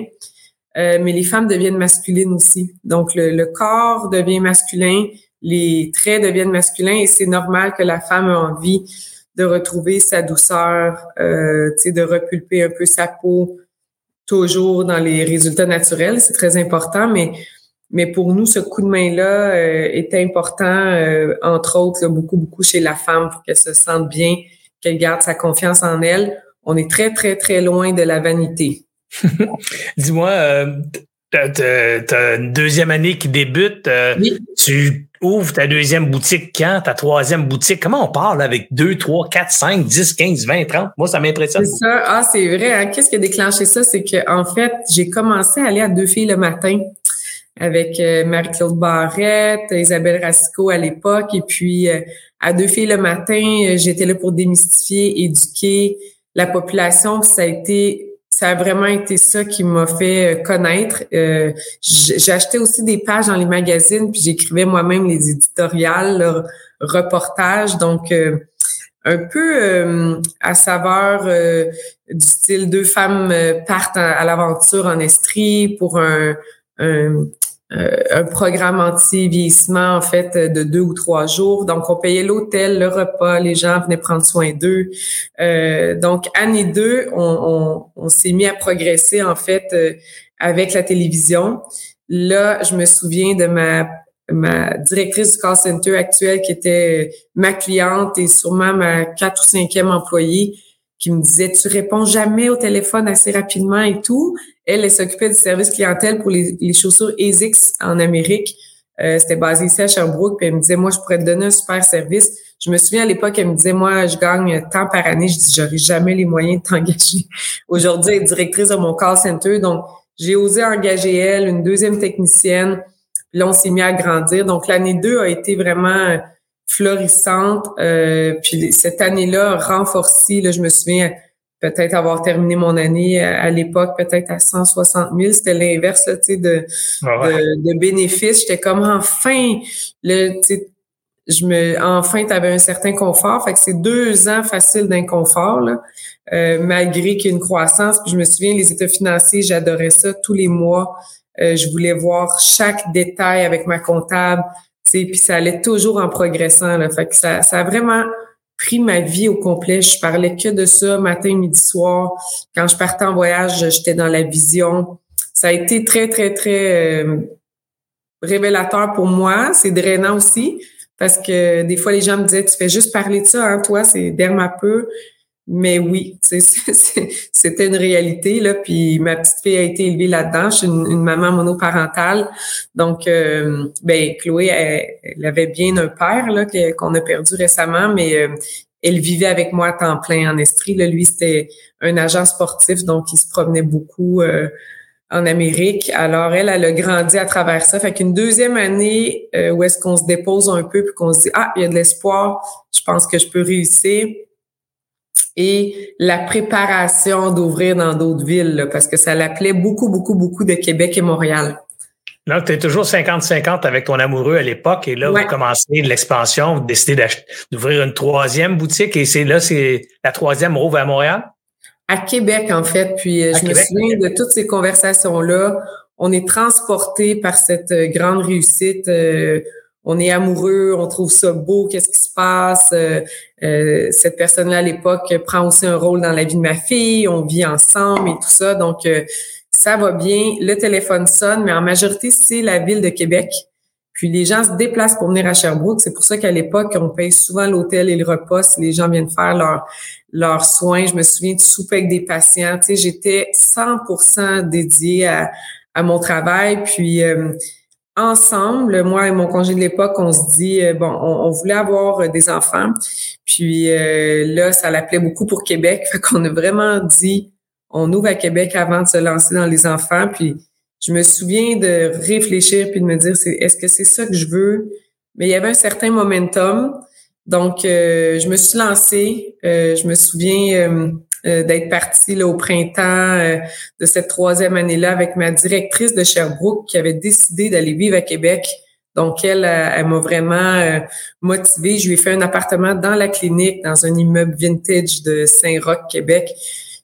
Euh, mais les femmes deviennent masculines aussi. Donc, le, corps devient masculin, les traits deviennent masculins et c'est normal que la femme ait envie de retrouver sa douceur, euh, de repulper un peu sa peau, toujours dans les résultats naturels. C'est très important, mais mais pour nous, ce coup de main-là euh, est important, euh, entre autres, beaucoup, beaucoup chez la femme pour qu'elle se sente bien, qu'elle garde sa confiance en elle. On est très, très, très loin de la vanité. [LAUGHS] Dis-moi, euh, t'as une deuxième année qui débute. Euh, tu ouvres ta deuxième boutique quand? Ta troisième boutique? Comment on parle avec 2, 3, 4, 5, 10, 15, 20, 30? Moi, ça m'impressionne. C'est ça. Ah, c'est vrai. Hein. Qu'est-ce qui a déclenché ça? C'est que en fait, j'ai commencé à aller à deux filles le matin avec euh, Marie-Claude Barrette, Isabelle Racicot à l'époque. Et puis, à deux filles le matin, j'étais là pour démystifier, éduquer la population. Ça a été ça a vraiment été ça qui m'a fait euh, connaître. Euh, J'achetais aussi des pages dans les magazines, puis j'écrivais moi-même les éditoriales, le reportages. Donc, euh, un peu euh, à saveur du style deux femmes partent à, l'aventure en Estrie pour un, un, euh, un programme anti-vieillissement en fait de deux ou trois jours. Donc, on payait l'hôtel, le repas, les gens venaient prendre soin d'eux. Euh, donc, année 2, on, s'est mis à progresser en fait euh, avec la télévision. Là, je me souviens de ma ma directrice du call center actuelle qui était ma cliente et sûrement ma quatre ou cinquième employée qui me disait tu réponds jamais au téléphone assez rapidement et tout. Elle, elle s'occupait du service clientèle pour les, chaussures ASICS en Amérique. Euh, c'était basé ici à Sherbrooke. Puis elle me disait, moi, je pourrais te donner un super service. Je me souviens à l'époque, elle me disait, moi, je gagne tant par année. Je dis, j'aurais jamais les moyens de t'engager. [LAUGHS] Aujourd'hui, elle est directrice de mon call center. Donc, j'ai osé engager elle, une deuxième technicienne. Puis là, on s'est mis à grandir. Donc, l'année 2 a été vraiment florissante. Euh, puis cette année-là, renforcée, là, je me souviens peut-être avoir terminé mon année à, l'époque peut-être à 160 000. C'était l'inverse tu sais, de, ah de, de, bénéfices. J'étais comme enfin, le, tu sais, je me, enfin, tu avais un certain confort. Fait que c'est deux ans faciles d'inconfort, là, euh, malgré qu'il y ait une croissance. Puis je me souviens, les états financiers, j'adorais ça tous les mois. Euh, je voulais voir chaque détail avec ma comptable puis ça allait toujours en progressant. Là. Fait que ça, ça a vraiment pris ma vie au complet. Je parlais que de ça matin, midi, soir. Quand je partais en voyage, j'étais dans la vision. Ça a été très, très, très euh, révélateur pour moi. C'est drainant aussi parce que des fois, les gens me disaient, tu fais juste parler de ça, hein, toi, c'est peu. Mais oui, [LAUGHS] c'était une réalité là. Puis ma petite fille a été élevée là-dedans. Je suis une, maman monoparentale, donc euh, ben Chloé, elle, avait bien un père là qu'on a perdu récemment, mais euh, elle vivait avec moi à temps plein en Estrie. Là. Lui, c'était un agent sportif, donc il se promenait beaucoup euh, en Amérique. Alors elle, elle a grandi à travers ça. Fait qu'une deuxième année où est-ce qu'on se dépose un peu puis qu'on se dit ah il y a de l'espoir, je pense que je peux réussir et la préparation d'ouvrir dans d'autres villes, parce que ça l'appelait beaucoup, beaucoup, beaucoup de Québec et Montréal. Là, tu es toujours 50-50 avec ton amoureux à l'époque, et là, vous commencez l'expansion, vous décidez d'ouvrir une troisième boutique, et c'est là, c'est la troisième rouvre à Montréal? À Québec, en fait. Puis euh, je me souviens de toutes ces conversations-là. On est transporté par cette euh, grande réussite. Euh, on est amoureux, on trouve ça beau, qu'est-ce qui se passe? Euh, euh, cette personne-là à l'époque prend aussi un rôle dans la vie de ma fille, on vit ensemble et tout ça. Donc, euh, ça va bien. Le téléphone sonne, mais en majorité, c'est la ville de Québec. Puis les gens se déplacent pour venir à Sherbrooke. C'est pour ça qu'à l'époque, on paye souvent l'hôtel et le repas si les gens viennent faire leurs leurs soins. Je me souviens de souper avec des patients. Tu sais, j'étais 100% dédiée à, à mon travail. Puis ensemble, moi et mon congé de l'époque, on se dit euh, bon, on, voulait avoir euh, des enfants, puis euh, là, ça l'appelait beaucoup pour Québec, [LAUGHS] fait qu'on a vraiment dit on ouvre à Québec avant de se lancer dans les enfants, puis je me souviens de réfléchir puis de me dire est-ce que c'est ça que je veux? Mais il y avait un certain momentum, donc je me suis lancée. je me souviens euh, d'être partie là, au printemps euh, de cette troisième année-là avec ma directrice de Sherbrooke qui avait décidé d'aller vivre à Québec. Donc, elle, euh, elle, m'a vraiment motivée. Je lui ai fait un appartement dans la clinique, dans un immeuble vintage de Saint-Roch, Québec.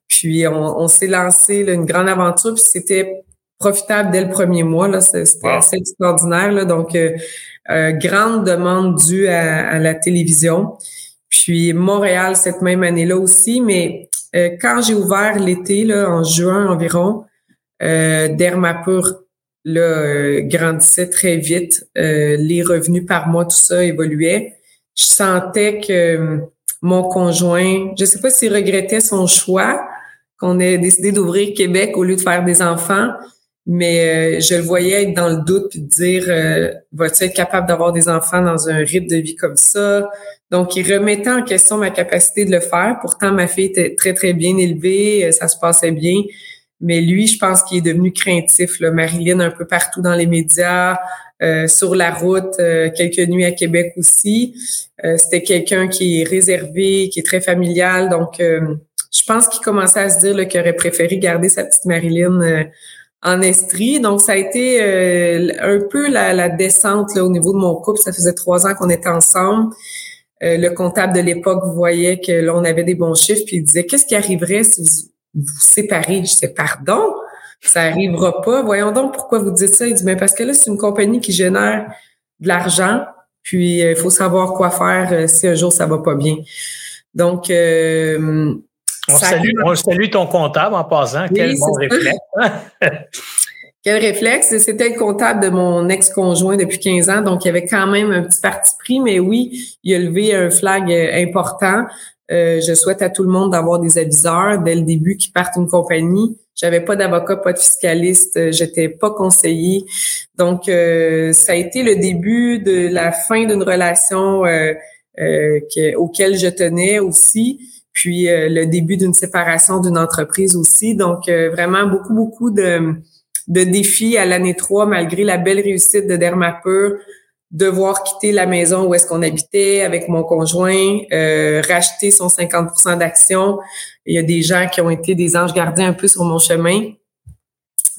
Puis, on, s'est lancé une grande aventure. Puis, c'était profitable dès le premier mois. Là, c'était assez extraordinaire. Là. Donc, grande demande due à, à, la télévision. Puis Montréal cette même année-là aussi, mais euh, quand j'ai ouvert l'été, en juin environ, euh, Dermapur là, euh, grandissait très vite. Euh, les revenus par mois, tout ça évoluait. Je sentais que mon conjoint, je sais pas s'il regrettait son choix, qu'on ait décidé d'ouvrir Québec au lieu de faire des enfants, mais je le voyais être dans le doute puis dire vas-tu être capable d'avoir des enfants dans un rythme de vie comme ça? Donc, il remettait en question ma capacité de le faire. Pourtant, ma fille était très, très bien élevée, euh, ça se passait bien. Mais lui, je pense qu'il est devenu craintif. Là. Marilyn, un peu partout dans les médias, euh, sur la route, euh, quelques nuits à Québec aussi. C'était quelqu'un qui est réservé, qui est très familial. Donc, je pense qu'il commençait à se dire qu'il aurait préféré garder sa petite Marilyn en Estrie. Donc, ça a été un peu la, la descente là, au niveau de mon couple. Ça faisait trois ans qu'on était ensemble. Euh, le comptable de l'époque voyait que là, on avait des bons chiffres, puis il disait Qu'est-ce qui arriverait si vous vous séparez? Je disais Pardon, ça arrivera pas. Voyons donc pourquoi vous dites ça. Il dit Mais parce que là, c'est une compagnie qui génère de l'argent, puis euh, il faut savoir quoi faire euh, si un jour ça va pas bien. Donc on salue, ton comptable en passant. Quel bon réflexe. [LAUGHS] Quel réflexe? C'était le comptable de mon ex-conjoint depuis 15 ans, donc il y avait quand même un petit parti pris, mais oui, il a levé un flag euh, important. Euh, je souhaite à tout le monde d'avoir des aviseurs dès le début qui partent une compagnie. J'avais pas d'avocat, pas de fiscaliste, euh, j'étais pas conseiller. Donc, ça a été le début de la fin d'une relation euh, auquel je tenais aussi, puis le début d'une séparation d'une entreprise aussi. Donc, vraiment beaucoup, beaucoup de défis à l'année 3, malgré la belle réussite de Dermapur, devoir quitter la maison où est-ce qu'on habitait avec mon conjoint, euh, racheter son 50% d'actions. Il y a des gens qui ont été des anges gardiens un peu sur mon chemin.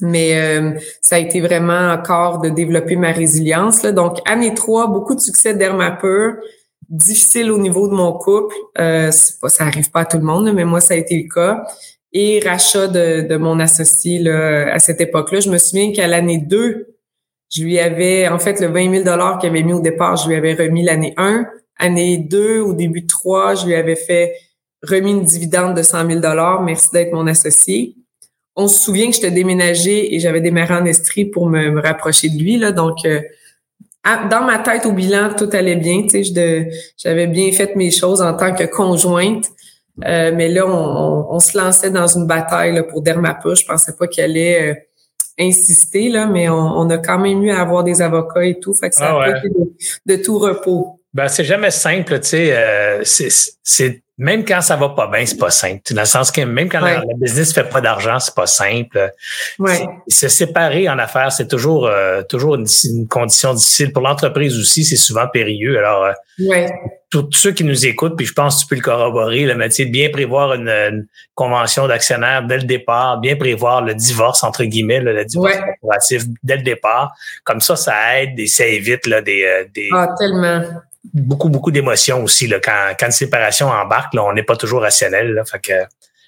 Mais euh, ça a été vraiment encore de développer ma résilience. Donc, année 3, beaucoup de succès de Dermapur, difficile au niveau de mon couple. Euh, pas, ça arrive pas à tout le monde, mais moi, ça a été le cas et rachat de, de mon associé là, à cette époque-là. Je me souviens qu'à l'année 2, je lui avais, en fait, le 20 000 qu'il avait mis au départ, je lui avais remis l'année 1. année 2, au début 3, je lui avais fait remis une dividende de 100 000 Merci d'être mon associé. On se souvient que j'étais déménagée et j'avais démarré en Estrie pour me, rapprocher de lui. Là, donc, euh, dans ma tête, au bilan, tout allait bien. Tu sais, j'avais bien fait mes choses en tant que conjointe. Euh, mais là, on, se lançait dans une bataille là, pour Dermapur. Je pensais pas qu'elle allait euh, insister, là, mais on, a quand même eu à avoir des avocats et tout. Fait que ça a ah été de, tout repos. Ben, c'est jamais simple, tu sais. Euh, c'est même quand ça va pas bien, c'est pas simple. Dans le sens que même quand le business fait pas d'argent, c'est pas simple. Ouais. Se séparer en affaires, c'est toujours euh, toujours une, condition difficile pour l'entreprise aussi. C'est souvent périlleux. Alors, euh, ouais. tous ceux qui nous écoutent, puis je pense que tu peux le corroborer, le métier de bien prévoir une, convention d'actionnaire dès le départ, bien prévoir le divorce entre guillemets, le divorce corporatif dès le départ. Comme ça, ça aide et ça évite là, des, euh, des ah tellement beaucoup, beaucoup d'émotions aussi. Là, quand, quand une séparation embarque, là, on n'est pas toujours rationnel. Là, fait que,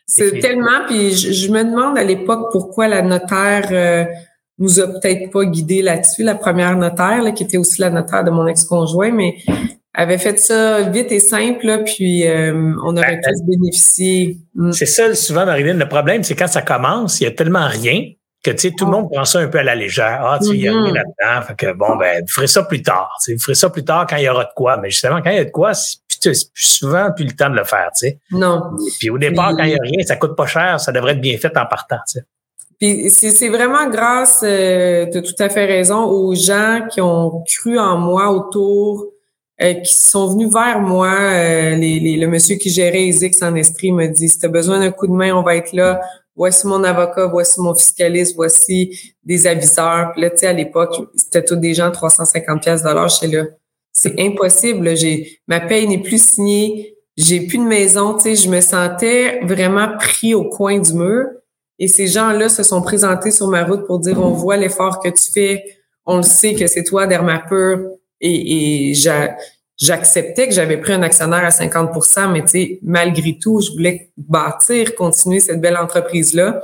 c'est tellement, puis je, me demande à l'époque pourquoi la notaire euh, nous a peut-être pas guidé là-dessus, la première notaire, là, qui était aussi la notaire de mon ex-conjoint, mais avait fait ça vite et simple, là, puis euh, on aurait ben, pu bénéficier. Mm. C'est ça, souvent, Marilyn, le problème, c'est quand ça commence, il y a tellement rien que tu sais, tout le monde prend ça un peu à la légère. Ah, tu y mm-hmm. là-dedans. Fait que bon, ben, vous ferez ça plus tard. Vous ferez ça plus tard quand il y aura de quoi. Mais justement, quand il y a de quoi, c'est souvent plus le temps de le faire, tu sais. Non. Puis au départ, quand il n'y a rien, ça coûte pas cher, ça devrait être bien fait en partant, tu sais. Puis c'est vraiment grâce, euh, tu as tout à fait raison, aux gens qui ont cru en moi autour, euh, qui sont venus vers moi. Euh, les, le monsieur qui gérait ESIX en Estrie me dit, si tu as besoin d'un coup de main, on va être là voici mon avocat, voici mon fiscaliste, voici des aviseurs. Puis là, tu sais, à l'époque, c'était tous des gens 350 pièces dollars chez là. C'est impossible. J'ai ma paye n'est plus signée. J'ai plus de maison. Tu sais, je me sentais vraiment pris au coin du mur. Et ces gens-là se sont présentés sur ma route pour dire on voit l'effort que tu fais, on le sait que c'est toi Dermapur et, et j'acceptais que j'avais pris un actionnaire à 50% mais tu sais, malgré tout, je voulais bâtir, continuer cette belle entreprise-là.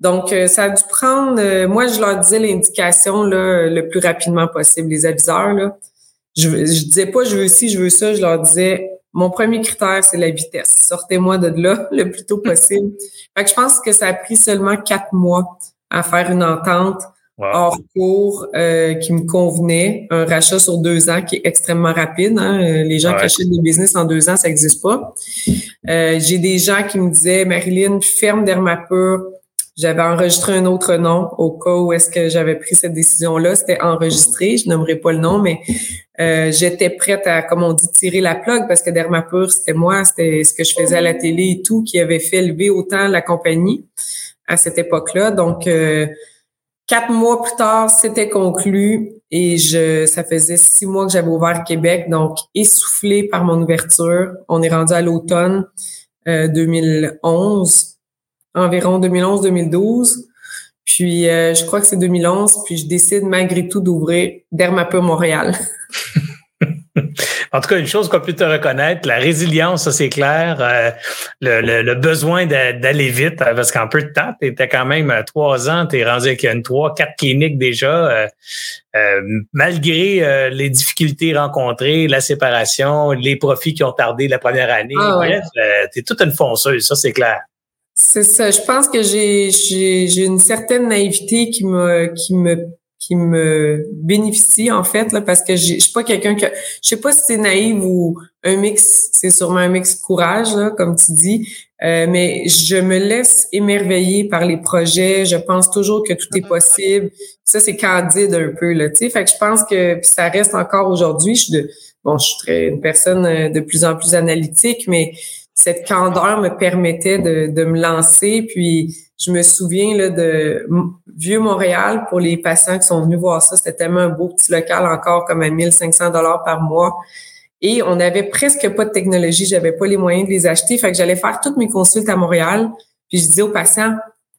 Donc, euh, ça a dû prendre, euh, moi, je leur disais l'indication là, le plus rapidement possible, les aviseurs. Là. Je, je disais pas je veux ci, je veux ça, je leur disais mon premier critère, c'est la vitesse. Sortez-moi de là [LAUGHS] le plus tôt possible. fait que je pense que ça a pris seulement quatre mois à faire une entente hors cours euh, qui me convenait. Un rachat sur deux ans qui est extrêmement rapide. Hein. Euh, les gens qui achètent des business en deux ans, ça n'existe pas. Euh, j'ai des gens qui me disaient, Marilyn, ferme Dermapur. J'avais enregistré un autre nom au cas où est-ce que j'avais pris cette décision-là. C'était enregistré. Je n'aimerais pas le nom, mais j'étais prête à, comme on dit, tirer la plug parce que Dermapur, c'était moi, c'était ce que je faisais à la télé et tout qui avait fait lever autant la compagnie à cette époque-là. Donc, Quatre mois plus tard, c'était conclu et je, ça faisait six mois que j'avais ouvert Québec, donc essoufflé par mon ouverture. On est rendu à l'automne 2011, euh, environ 2011-2012. Puis euh, je crois que c'est 2011, puis je décide malgré tout d'ouvrir Dermapur Montréal. [LAUGHS] En tout cas, une chose qu'on peut te reconnaître, la résilience, ça c'est clair. Euh, le, besoin d'aller vite, euh, parce qu'en peu de temps, tu étais quand même à trois ans, tu es rendu avec une trois, quatre cliniques déjà. Euh, malgré les difficultés rencontrées, la séparation, les profits qui ont tardé la première année. Ah bref, tu es toute une fonceuse, ça c'est clair. C'est ça. Je pense que j'ai une certaine naïveté qui me qui me qui me bénéficie en fait là parce que je suis pas quelqu'un que je sais pas si c'est naïf ou un mix c'est sûrement un mix courage là comme tu dis euh, mais je me laisse émerveiller par les projets. Je pense toujours que tout est possible. Ça c'est candide un peu là tu sais. Fait que je pense que ça reste encore aujourd'hui je de bon je suis très une personne euh, de plus en plus analytique mais cette candeur me permettait de, de me lancer puis je me souviens là, de Vieux Montréal pour les patients qui sont venus voir ça. C'était tellement un beau petit local encore comme à 1500 dollars par mois. Et on n'avait presque pas de technologie. J'avais pas les moyens de les acheter. Fait que j'allais faire toutes mes consultes à Montréal. Puis je disais aux patients,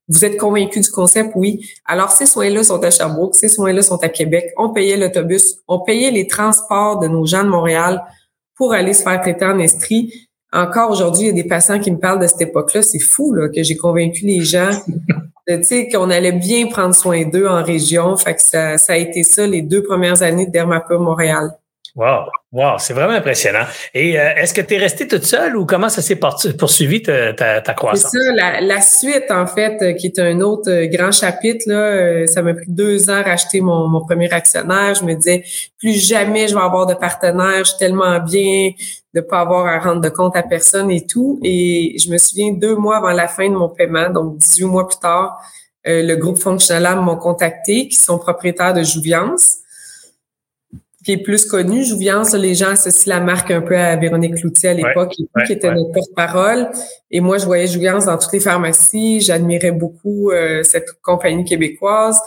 vous êtes convaincus du concept? Oui. Alors, ces soins-là sont à Sherbrooke, ces soins-là sont à Québec. On payait l'autobus, on payait les transports de nos gens de Montréal pour aller se faire traiter en Estrie encore aujourd'hui, il y a des patients qui me parlent de cette époque-là. C'est fou là, que j'ai convaincu les gens tu sais, qu'on allait bien prendre soin d'eux en région. Fait que ça, ça, a été ça les deux premières années de Dermapur Montréal. Wow, wow, c'est vraiment impressionnant. Et euh, est-ce que tu es restée toute seule ou comment ça s'est poursuivi ta, ta, croissance? C'est ça, la, la, suite, en fait, euh, qui est un autre euh, grand chapitre, là, ça m'a pris deux ans à acheter mon, mon, premier actionnaire. Je me disais, plus jamais je vais avoir de partenaire, je suis tellement bien de pas avoir à rendre de compte à personne et tout. Et je me souviens, deux mois avant la fin de mon paiement, donc 18 mois plus tard, le groupe Functional m'ont contacté, qui sont propriétaires de Jouviance qui est plus connu. Jouviance, les gens associent la marque un peu à Véronique Cloutier à l'époque, qui était notre porte-parole. Et moi, je voyais Jouviance dans toutes les pharmacies. J'admirais beaucoup euh, cette compagnie québécoise.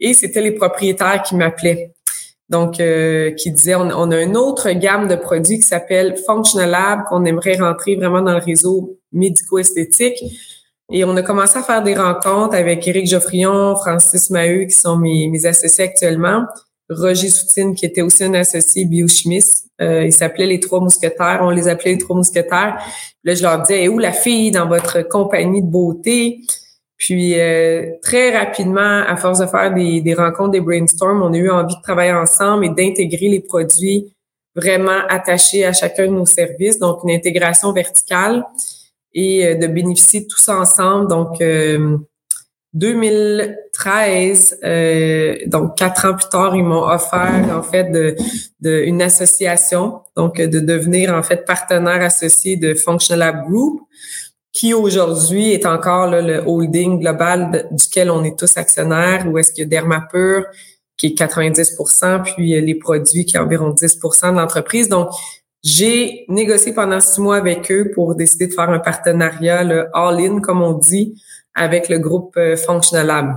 Et c'était les propriétaires qui m'appelaient. Donc, euh, qui disaient, on, a une autre gamme de produits qui s'appelle Functional Lab, qu'on aimerait rentrer vraiment dans le réseau médico-esthétique. Et on a commencé à faire des rencontres avec Éric Geoffrion, Francis Maheu, qui sont mes, associés actuellement. Roger Soutine, qui était aussi un associé biochimiste. Euh, il s'appelait les Trois Mousquetaires. On les appelait les Trois Mousquetaires. Là, je leur disais, où la fille dans votre compagnie de beauté? Puis euh, très rapidement, à force de faire des, des rencontres, des brainstorms, on a eu envie de travailler ensemble et d'intégrer les produits vraiment attachés à chacun de nos services, donc une intégration verticale et euh, de bénéficier tous ensemble. Donc, 2013, euh, donc quatre ans plus tard, ils m'ont offert en fait de, une association, donc de devenir en fait partenaire associé de Functional Lab Group, qui aujourd'hui est encore le holding global duquel on est tous actionnaires, où est-ce qu'il y a Dermapur qui est 90% puis les produits qui est environ 10% de l'entreprise. Donc, j'ai négocié pendant six mois avec eux pour décider de faire un partenariat all-in, comme on dit, avec le groupe euh, Functional Lab.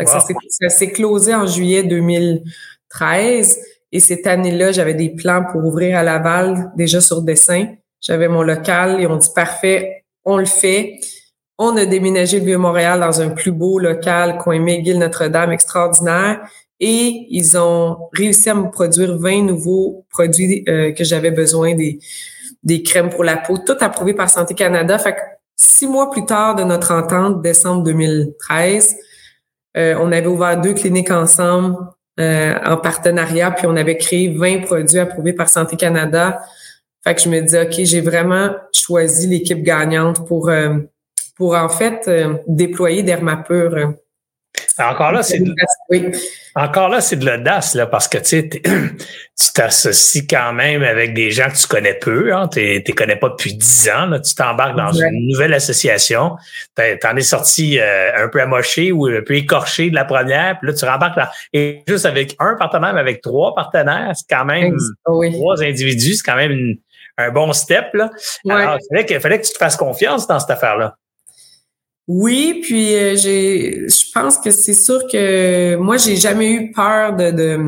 Ça s'est closé en juillet 2013 et cette année-là, j'avais des plans pour ouvrir à Laval déjà sur dessin. J'avais mon local et on dit parfait, on le fait. On a déménagé le Vieux-Montréal dans un plus beau local, coin McGill Notre-Dame, extraordinaire. Et ils ont réussi à me produire 20 nouveaux produits euh, que j'avais besoin, des, des crèmes pour la peau, tout approuvé par Santé Canada. Fait que Six mois plus tard de notre entente, décembre 2013, euh, on avait ouvert deux cliniques ensemble euh, en partenariat, puis on avait créé 20 produits approuvés par Santé Canada. Fait que je me disais, OK, j'ai vraiment choisi l'équipe gagnante pour, euh, pour en fait déployer Dermapur encore là, c'est de, encore là, c'est de l'audace, là, parce que tu sais, [CLEARS THROAT] tu t'associes quand même avec des gens que tu connais peu, hein, tu ne connais pas depuis dix ans, là, tu t'embarques dans une nouvelle association, t'en es sorti euh, un peu amoché ou un peu écorché de la première, puis là, tu rembarques là, et juste avec un partenaire, mais avec trois partenaires, c'est quand même trois individus, c'est quand même un bon step, là. Alors, il fallait, fallait que tu te fasses confiance dans cette affaire-là. Oui, puis euh, j'ai, je pense que c'est sûr que moi j'ai jamais eu peur de, de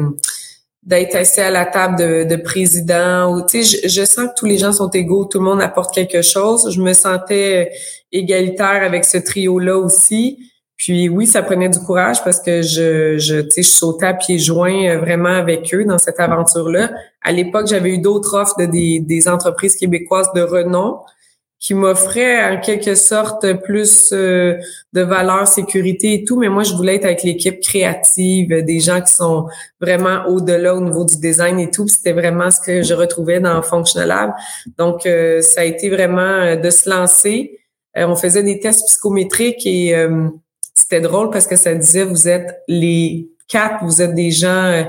d'être assis à la table de, de président ou tu sais, je, je, sens que tous les gens sont égaux, tout le monde apporte quelque chose. Je me sentais égalitaire avec ce trio-là aussi. Puis oui, ça prenait du courage parce que je, je, je sautais à pieds joints euh, vraiment avec eux dans cette aventure-là. À l'époque, j'avais eu d'autres offres de des, des entreprises québécoises de renom qui m'offrait en quelque sorte plus euh, de valeur, sécurité et tout, mais moi je voulais être avec l'équipe créative, des gens qui sont vraiment au-delà au niveau du design et tout. C'était vraiment ce que je retrouvais dans Functional Lab. Donc euh, ça a été vraiment de se lancer. on faisait des tests psychométriques et c'était drôle parce que ça disait vous êtes les quatre, vous êtes des gens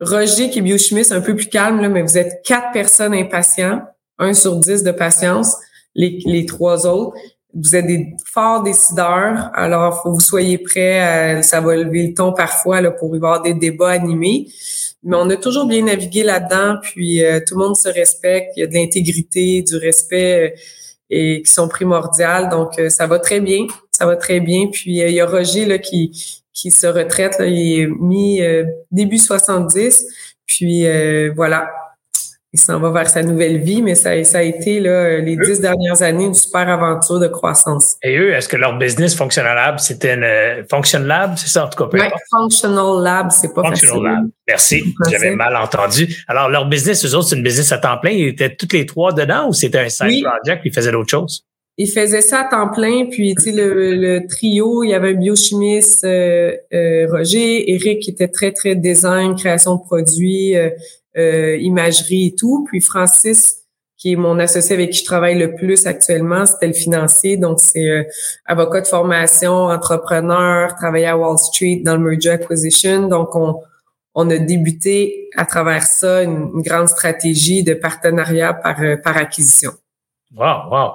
Roger qui est biochimiste un peu plus calme là, mais vous êtes quatre personnes impatients, un sur dix de patience les, les trois autres. Vous êtes des forts décideurs, alors faut que vous soyez prêts. ça va lever le ton parfois là, pour y avoir des débats animés. Mais on a toujours bien navigué là-dedans, puis euh, tout le monde se respecte. Il y a de l'intégrité, du respect euh, et qui sont primordiales. Donc euh, ça va très bien, ça va très bien. Puis il y a Roger là qui qui se retraite, là, il est mis début 70. Puis voilà, il s'en va vers sa nouvelle vie, mais ça, ça a été là, les dix dernières années une super aventure de croissance. Et eux, est-ce que leur business Functional Lab, c'était une euh, Function Lab, c'est ça en tout cas? Oui, Functional Lab, c'est pas Functional Lab. Merci, j'avais mal entendu. Alors, leur business, eux autres, c'est une business à temps plein. Ils étaient toutes les trois dedans ou c'était un side project puis ils faisaient d'autres choses? Ils faisaient ça à temps plein, puis tu sais le, le, trio, il y avait un biochimiste, euh, euh, Roger, Eric qui était très très design, création de produits, imagerie et tout. Puis Francis, qui est mon associé avec qui je travaille le plus actuellement, c'était le financier. Donc, c'est avocat de formation, entrepreneur, travaillé à Wall Street dans le merger acquisition. Donc, on, on a débuté à travers ça une, grande stratégie de partenariat par, par acquisition. Wow, wow.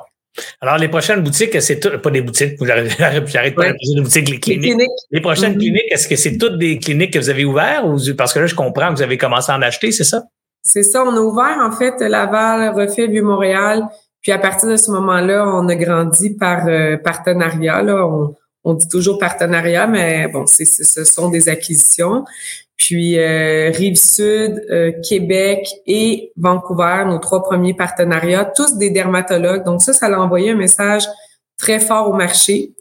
Alors, les prochaines boutiques, c'est tout, pas des boutiques, [LAUGHS] j'arrête pas de des boutiques, les cliniques. Les, prochaines mm-hmm. cliniques, est-ce que c'est toutes des cliniques que vous avez ouvertes ou, parce que là, je comprends que vous avez commencé à en acheter, c'est ça? C'est ça, on a ouvert, en fait, Laval, Refait, Vieux-Montréal. Puis à partir de ce moment-là, on a grandi par euh, partenariat. Là. On, on dit toujours partenariat, mais bon, c'est, ce sont des acquisitions. Puis euh, Rive-Sud, euh, Québec et Vancouver, nos trois premiers partenariats, tous des dermatologues. Donc ça, ça a envoyé un message très fort au marché.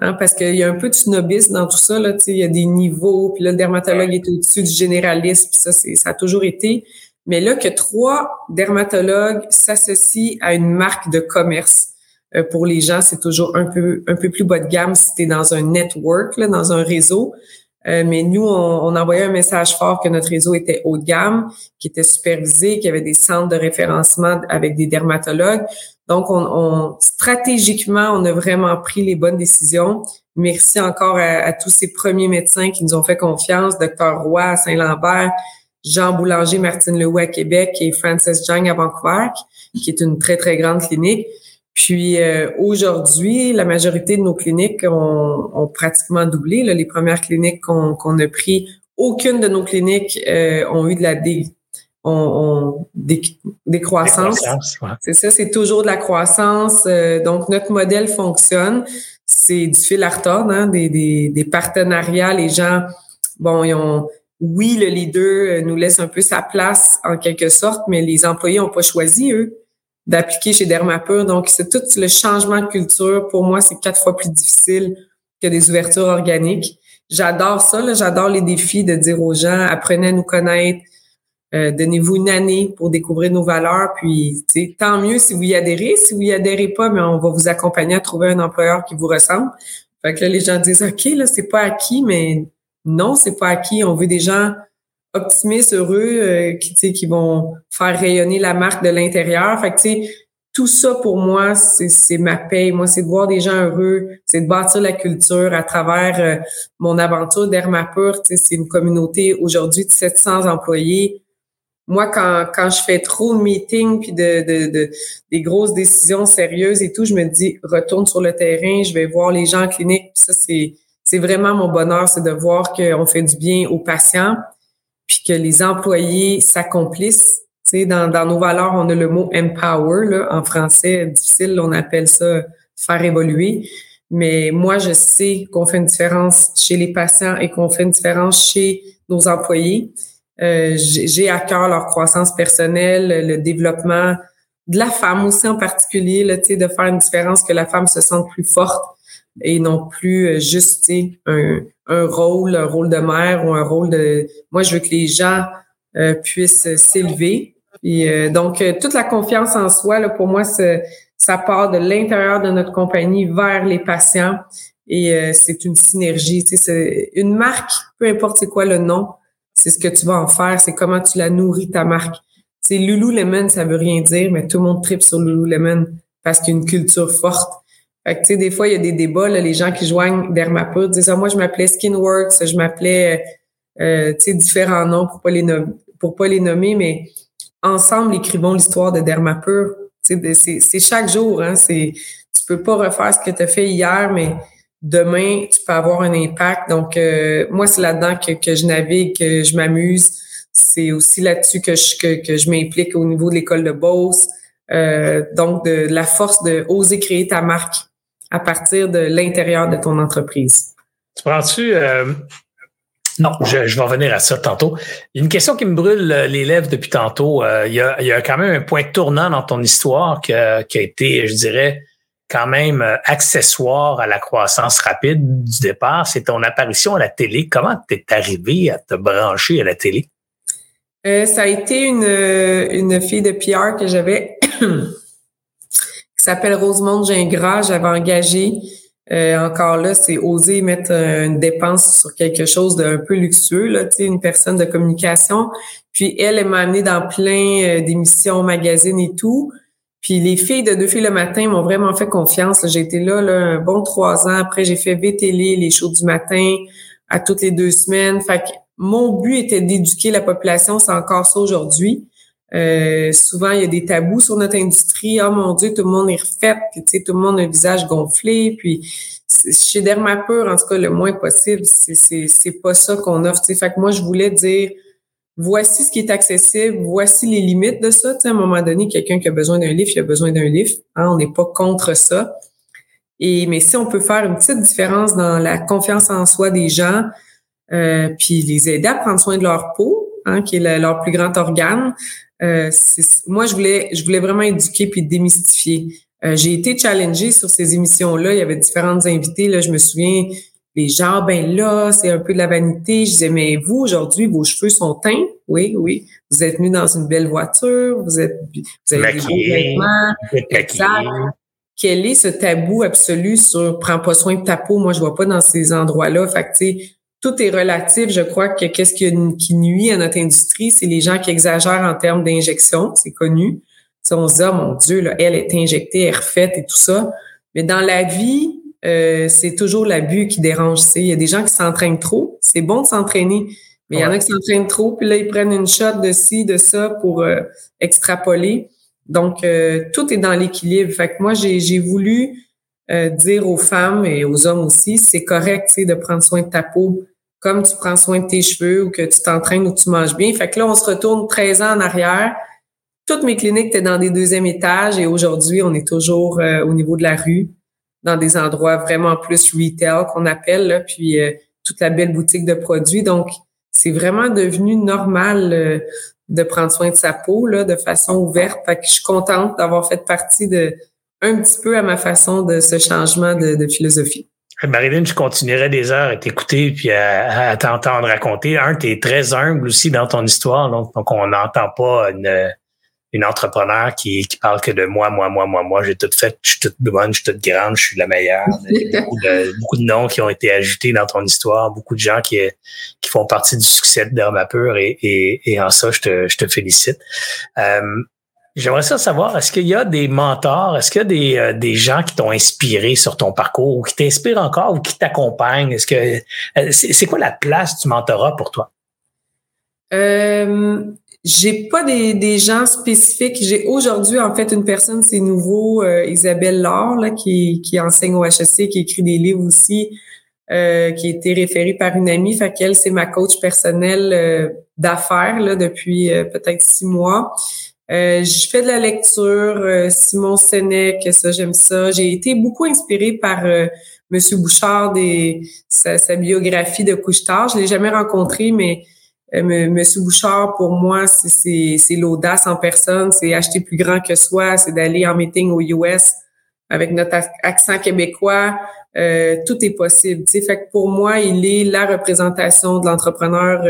Hein, parce qu'il y a un peu de snobisme dans tout ça. Là, il y a des niveaux, puis là, le dermatologue est au-dessus du généraliste, puis ça, c'est, ça a toujours été. Mais là, que trois dermatologues s'associent à une marque de commerce, euh, pour les gens, c'est toujours un peu un peu plus bas de gamme si tu es dans un network, là, dans un réseau. Euh, mais nous, on, envoyait un message fort que notre réseau était haut de gamme, qui était supervisé, qu'il y avait des centres de référencement avec des dermatologues. Donc, on, stratégiquement, on a vraiment pris les bonnes décisions. Merci encore à, tous ces premiers médecins qui nous ont fait confiance, Dr Roy à Saint-Lambert, Jean Boulanger, Martine Lehoux à Québec et Francis Jang à Vancouver, qui est une très, très grande clinique. Puis euh, aujourd'hui, la majorité de nos cliniques ont, pratiquement doublé. les premières cliniques qu'on a pris, aucune de nos cliniques euh, ont eu de la dé, ont, décroissance. C'est ça, c'est toujours de la croissance. Euh, donc notre modèle fonctionne. C'est du fil à retordre, hein, des, des, des partenariats. Les gens, bon, ils ont oui, le leader nous laisse un peu sa place en quelque sorte, mais les employés n'ont pas choisi, eux d'appliquer chez Dermapur. Donc, c'est tout le changement de culture. Pour moi, c'est quatre fois plus difficile que des ouvertures organiques. J'adore ça, j'adore les défis de dire aux gens, apprenez à nous connaître, euh, donnez-vous une année pour découvrir nos valeurs, puis tant mieux si vous y adhérez. Si vous y adhérez pas, mais on va vous accompagner à trouver un employeur qui vous ressemble. Fait que là, les gens disent OK, là, c'est pas acquis, mais non, c'est pas acquis. On veut des gens optimistes, heureux, euh, qui, qui vont faire rayonner la marque de l'intérieur. Fait que, tu sais, tout ça pour moi, c'est ma paye. Moi, c'est de voir des gens heureux, c'est de bâtir la culture à travers euh, mon aventure d'Hermapur. C'est une communauté aujourd'hui de 700 employés. Moi, quand, quand je fais trop de meetings puis de, de, de, des grosses décisions sérieuses et tout, je me dis retourne sur le terrain, je vais voir les gens en clinique. ça, c'est c'est vraiment mon bonheur, c'est de voir qu'on fait du bien aux patients, puis que les employés s'accomplissent. Tu dans, dans nos valeurs, on a le mot empower, là, en français difficile, on appelle ça faire évoluer. Mais moi, je sais qu'on fait une différence chez les patients et qu'on fait une différence chez nos employés. Euh, j'ai à cœur leur croissance personnelle, le développement de la femme aussi en particulier, là, de faire une différence, que la femme se sente plus forte et non plus euh, juste un, un rôle, un rôle de mère ou un rôle de... Moi, je veux que les gens euh, puissent s'élever. Euh, donc, euh, toute la confiance en soi, là, pour moi, ça part de l'intérieur de notre compagnie vers les patients. Et c'est une synergie. Tu sais, une marque, peu importe c'est quoi le nom, c'est ce que tu vas en faire, c'est comment tu la nourris, ta marque. C'est Lululemon, ça veut rien dire, mais tout le monde tripe sur Lululemon parce qu'il y a une culture forte. Fait que, tu sais, des fois, il y a des débats, là, les gens qui joignent Dermapur disent, ah, moi, je m'appelais Skinworks, je m'appelais, euh, tu sais, différents noms pour pas les nommer, pour pas les nommer, mais ensemble, écrivons l'histoire de Dermapur. C'est chaque jour, hein, c'est, tu peux pas refaire ce que tu as fait hier, mais demain, tu peux avoir un impact. Donc, euh, moi, c'est là-dedans que, que je navigue, que je m'amuse. C'est aussi là-dessus que je, que, que je m'implique au niveau de l'école de Beauce. Euh, donc, de, la force de oser créer ta marque à partir de l'intérieur de ton entreprise. Tu prends-tu... Euh, non, je, vais revenir à ça tantôt. Il y a une question qui me brûle les lèvres depuis tantôt. Euh, il, y a, il, y a, quand même un point tournant dans ton histoire qui a, qui a été, je dirais, quand même euh, accessoire à la croissance rapide du départ. C'est ton apparition à la télé. Comment t'es arrivé à te brancher à la télé? Euh, ça a été une, une fille de PR que j'avais [CLEARS THROAT] s'appelle Rosemonde Gingras. J'avais engagé Euh, encore là, c'est oser mettre une dépense sur quelque chose d'un peu luxueux, là, une personne de communication. Puis elle, elle m'a amené dans plein euh, d'émissions, magazines et tout. Puis les filles de Deux filles le matin m'ont vraiment fait confiance. J'ai été là, là un bon trois ans. Après, j'ai fait VTL, les shows du matin à toutes les deux semaines. Fait que mon but était d'éduquer la population. C'est encore ça aujourd'hui. Euh, souvent, il y a des tabous sur notre industrie. Oh mon Dieu, tout le monde est refait, puis tu sais, tout le monde a un visage gonflé. Puis chez Dermapur, en tout cas, le moins possible, c'est pas ça qu'on offre. Fait que moi, je voulais dire voici ce qui est accessible, voici les limites de ça. à un moment donné, quelqu'un qui a besoin d'un livre, il a besoin d'un livre. Hein, on n'est pas contre ça. Et mais si on peut faire une petite différence dans la confiance en soi des gens, euh, puis les aider à prendre soin de leur peau, hein, qui est leur plus grand organe, euh, moi, je voulais, je voulais vraiment éduquer puis démystifier. Euh, j'ai été challengée sur ces émissions-là. Il y avait différentes invités. Là, je me souviens, les gens, ben là, c'est un peu de la vanité. Je disais, mais vous, aujourd'hui, vos cheveux sont teints. Oui, oui. Vous êtes venu dans une belle voiture. Vous êtes, vous avez des beaux vêtements. [LAUGHS] Quel est ce tabou absolu sur prends pas soin de ta peau? Moi, je vois pas dans ces endroits-là. Fait que, tu sais, tout est relatif. Je crois que qu'est-ce qui, nuit à notre industrie, c'est les gens qui exagèrent en termes d'injection. C'est connu. on se dit, oh mon Dieu, là, elle est injectée, elle est refaite et tout ça. Mais dans la vie, euh, c'est toujours l'abus qui dérange. Il y a des gens qui s'entraînent trop. C'est bon de s'entraîner, mais il y en a qui s'entraînent trop, puis là, ils prennent une shot de ci, de ça pour euh, extrapoler. Donc, euh, tout est dans l'équilibre. Fait que moi, j'ai voulu dire aux femmes et aux hommes aussi, c'est correct de prendre soin de ta peau comme tu prends soin de tes cheveux ou que tu t'entraînes ou tu manges bien. Fait que là, on se retourne 13 ans en arrière. Toutes mes cliniques étaient dans des deuxièmes étages et aujourd'hui, on est toujours euh, au niveau de la rue, dans des endroits vraiment plus retail qu'on appelle, là, puis euh, toute la belle boutique de produits. Donc, c'est vraiment devenu normal euh, de prendre soin de sa peau là, de façon ouverte. Fait que je suis contente d'avoir fait partie de un petit peu à ma façon de ce changement de philosophie. Marilyn, je continuerai des heures à t'écouter puis à, t'entendre raconter. Un, tu es très humble aussi dans ton histoire, donc, on n'entend pas une, une entrepreneur qui, qui parle que de moi, moi, moi, moi, moi, j'ai tout fait, je suis toute bonne, je suis toute grande, je suis la meilleure. [LAUGHS] beaucoup, de, beaucoup de noms qui ont été ajoutés dans ton histoire, beaucoup de gens qui, qui font partie du succès de Dermapur et, et, et en ça, je te, je te félicite. Euh, J'aimerais ça savoir, est-ce qu'il y a des mentors, est-ce qu'il y a des, euh, des gens qui t'ont inspiré sur ton parcours ou qui t'inspirent encore ou qui t'accompagnent? Est-ce que euh, c'est quoi la place du mentorat pour toi? Euh, j'ai pas des, des gens spécifiques. J'ai aujourd'hui en fait une personne, c'est nouveau, euh, Isabelle Laure, là, qui, qui enseigne au HSC, qui écrit des livres aussi, qui a été référée par une amie. Fait qu'elle, c'est ma coach personnelle d'affaires là, depuis peut-être six mois. Euh, je fais de la lecture, euh, Simon Sénèque, ça j'aime ça. J'ai été beaucoup inspirée par euh, Monsieur Bouchard des sa, biographie de couche-tard. Je l'ai jamais rencontré, mais euh, Monsieur Bouchard pour moi c'est l'audace en personne, c'est acheter plus grand que soi, c'est d'aller en meeting aux US avec notre accent québécois. Tout est possible. Fait que pour moi, il est la représentation de l'entrepreneur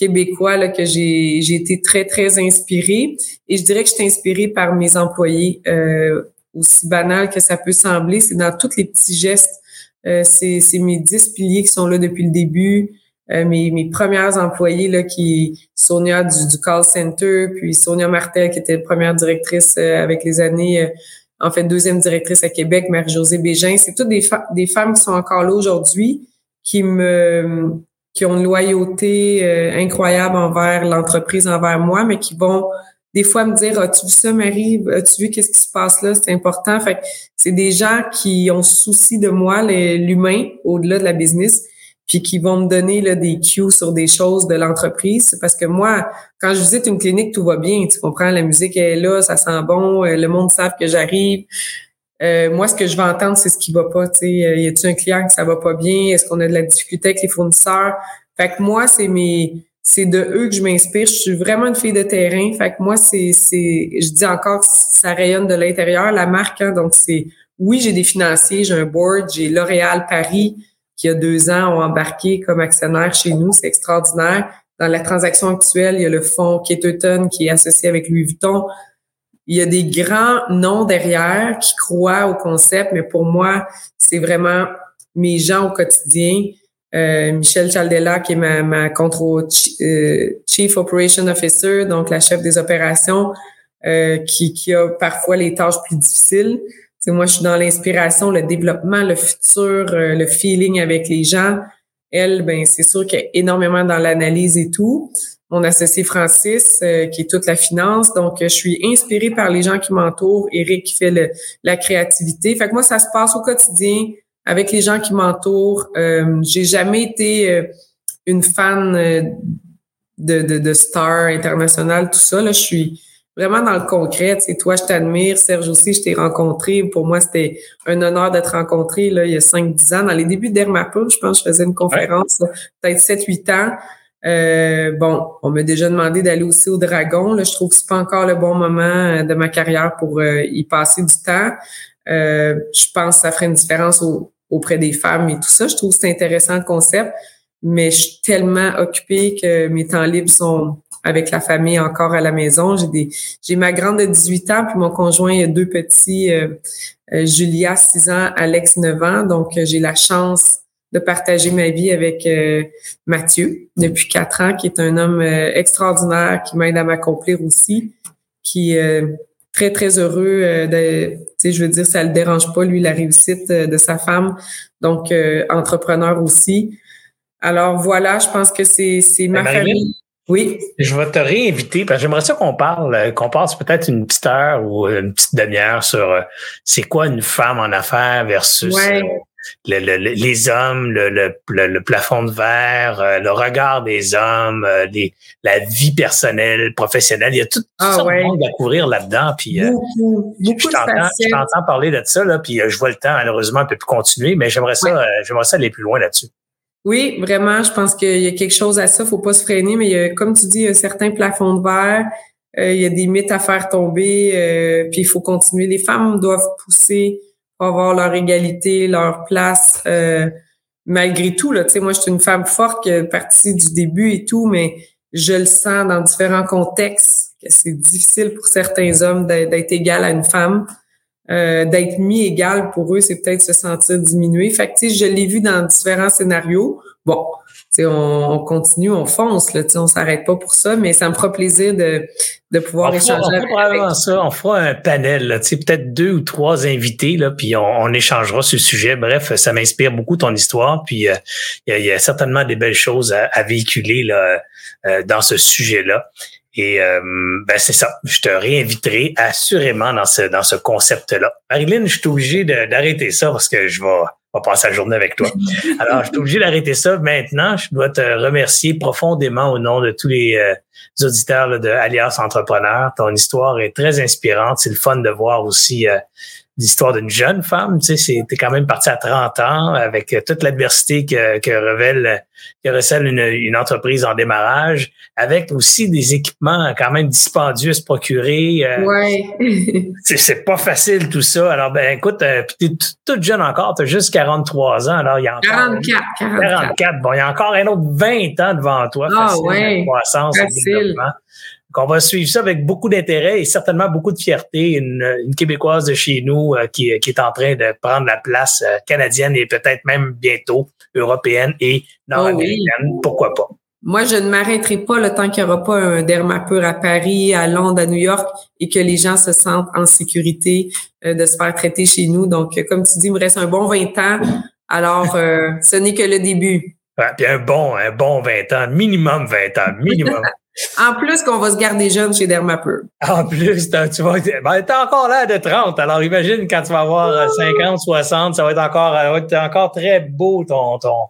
québécois là, que j'ai, j'ai été très, très inspirée. Et je dirais que je suis inspirée par mes employés. Euh, aussi banal que ça peut sembler, c'est dans tous les petits gestes. Euh, c'est, c'est mes dix piliers qui sont là depuis le début. Euh, mes, mes premières employées, là, qui Sonia du, du call center, puis Sonia Martel, qui était première directrice euh, avec les années, euh, en fait, deuxième directrice à Québec, Marie-Josée Bégin. C'est toutes des, femmes qui sont encore là aujourd'hui, qui me qui ont une loyauté euh, incroyable envers l'entreprise, envers moi, mais qui vont des fois me dire As-tu vu ça, Marie? As-tu vu qu'est-ce qui se passe là? C'est important. Fait c'est des gens qui ont souci de moi, l'humain, au-delà de la business, puis qui vont me donner là, des cues sur des choses de l'entreprise. Parce que moi, quand je visite une clinique, tout va bien. Tu comprends, la musique est là, ça sent bon, euh, le monde sait que j'arrive. Euh, moi, ce que je vais entendre, c'est ce qui va pas. Tu sais, euh, y a-t-il un client que ça va pas bien? Est-ce qu'on a de la difficulté avec les fournisseurs? Fait que moi, c'est mes, c'est de eux que je m'inspire. Je suis vraiment une fille de terrain. Fait que moi, c'est, c'est, je dis encore, ça rayonne de l'intérieur la marque. Hein, donc c'est, oui, j'ai des financiers, j'ai un board, j'ai L'Oréal Paris qui a deux ans ont embarqué comme actionnaire chez nous. C'est extraordinaire. Dans la transaction actuelle, il y a le fonds Keterton qui est associé avec Louis Vuitton il y a des grands noms derrière qui croient au concept, mais pour moi, c'est vraiment mes gens au quotidien. Euh, Michel Chaldela, qui est ma, ma contrôle, euh, Chief Operation Officer, donc la chef des opérations, euh, qui, qui a parfois les tâches plus difficiles. C'est moi, je suis dans l'inspiration, le développement, le futur, le feeling avec les gens. Elle, ben c'est sûr qu'elle est énormément dans l'analyse et tout. Mon associé Francis, qui est toute la finance. Donc, je suis inspirée par les gens qui m'entourent. Eric qui fait le, la créativité. Fait que moi, ça se passe au quotidien avec les gens qui m'entourent. Euh, j'ai jamais été euh, une fan euh, de, de, de stars internationales, tout ça. Là, je suis vraiment dans le concret. Tu toi, je t'admire. Serge aussi, je t'ai rencontré. Pour moi, c'était un honneur d'être rencontré là, il y a 5-10 ans. Dans les débuts d'Hermapur, je pense que je faisais une conférence, peut-être 7-8 ans. Euh, bon, on m'a déjà demandé d'aller aussi au Dragon. Je trouve que c'est pas encore le bon moment de ma carrière pour y passer du temps. Euh, je pense que ça ferait une différence auprès des femmes et tout ça. Je trouve que c'est intéressant le concept, mais je suis tellement occupée que mes temps libres sont avec la famille encore à la maison. J'ai des, j'ai ma grande de 18 ans, puis mon conjoint il a deux petits, euh, euh, Julia 6 ans, Alex 9 ans. Donc j'ai la chance de partager ma vie avec Mathieu depuis quatre ans, qui est un homme extraordinaire qui m'aide à m'accomplir aussi, qui très, très heureux euh, de, tu sais, je veux dire, ça le dérange pas, lui, la réussite euh, de sa femme. Donc, euh, entrepreneur aussi. Alors, voilà, je pense que c'est, c'est ma famille. Oui. Je vais te réinviter parce que j'aimerais ça qu'on parle, qu'on passe peut-être une petite heure ou une petite demi-heure sur c'est quoi une femme en affaires versus les hommes, le, plafond de verre, euh, le regard des hommes, euh, la vie personnelle, professionnelle. Il y a tout, ah, ça monde à couvrir là-dedans. Puis, euh, je t'entends parler de ça, là, puis je vois le temps, malheureusement, un peu plus continuer, mais j'aimerais ça, j'aimerais ça aller plus loin là-dessus. Oui, vraiment, je pense qu'il y a quelque chose à ça, faut pas se freiner, mais il y a, comme tu dis, il y a certains plafonds de verre, il y a des mythes à faire tomber, puis il faut continuer. Les femmes doivent pousser avoir leur égalité, leur place. Euh, malgré tout, là, moi, je suis une femme forte partie du début et tout, mais je le sens dans différents contextes que c'est difficile pour certains hommes d'être égal à une femme. Euh, d'être mis égal pour eux, c'est peut-être se sentir diminué. Fait que, tu sais, je l'ai vu dans différents scénarios. Bon, on, on, continue, on fonce, là, on s'arrête pas pour ça, mais ça me fera plaisir de, de pouvoir échanger. on fera avec ça, on fera un panel, peut-être deux ou trois invités, là, puis on, on échangera ce sujet. Bref, ça m'inspire beaucoup ton histoire, puis euh, il y, a, certainement des belles choses à, à véhiculer là, euh, dans ce sujet-là. Et euh, ben c'est ça. Je te réinviterai assurément dans ce dans ce concept-là. Marilyn, je suis obligé d'arrêter ça parce que je vais va passer la journée avec toi. [LAUGHS] Alors, je suis obligé d'arrêter ça maintenant. Je dois te remercier profondément au nom de tous les euh, auditeurs de Alias Entrepreneur. Ton histoire est très inspirante. C'est le fun de voir aussi euh, l'histoire d'une jeune femme. Tu sais, t'es quand même parti à 30 ans avec euh, toute l'adversité que, que révèle, que recèle une, une, entreprise en démarrage, avec aussi des équipements quand même dispendieux à se procurer. Euh, ouais. [LAUGHS] c'est pas facile tout ça. Alors, ben écoute, euh, t'es toute jeune encore, t'as juste 43 ans. Alors, il y a encore 44, 44. Bon, il y a encore un autre 20 ans devant toi. Ah facile, ouais. Croissance, facile. Donc, on va suivre ça avec beaucoup d'intérêt et certainement beaucoup de fierté. Une, une Québécoise de chez nous euh, qui, qui, est en train de prendre la place euh, canadienne et peut-être même bientôt européenne et nord-américaine. Oh Pourquoi pas? Moi, je ne m'arrêterai pas le temps qu'il n'y aura pas un dermapur à Paris, à Londres, à New York et que les gens se sentent en sécurité euh, de se faire traiter chez nous. Donc, comme tu dis, il me reste un bon 20 ans. Alors, ce n'est que le début. Ouais, puis un bon, un bon 20 ans, minimum 20 ans, minimum. [LAUGHS] En plus qu'on va se garder jeune chez Dermapur. En plus, tu vas ben, t'es encore là de 30. Alors imagine quand tu vas avoir 50, 60, ça va être encore, ça va être encore très beau ton, ton,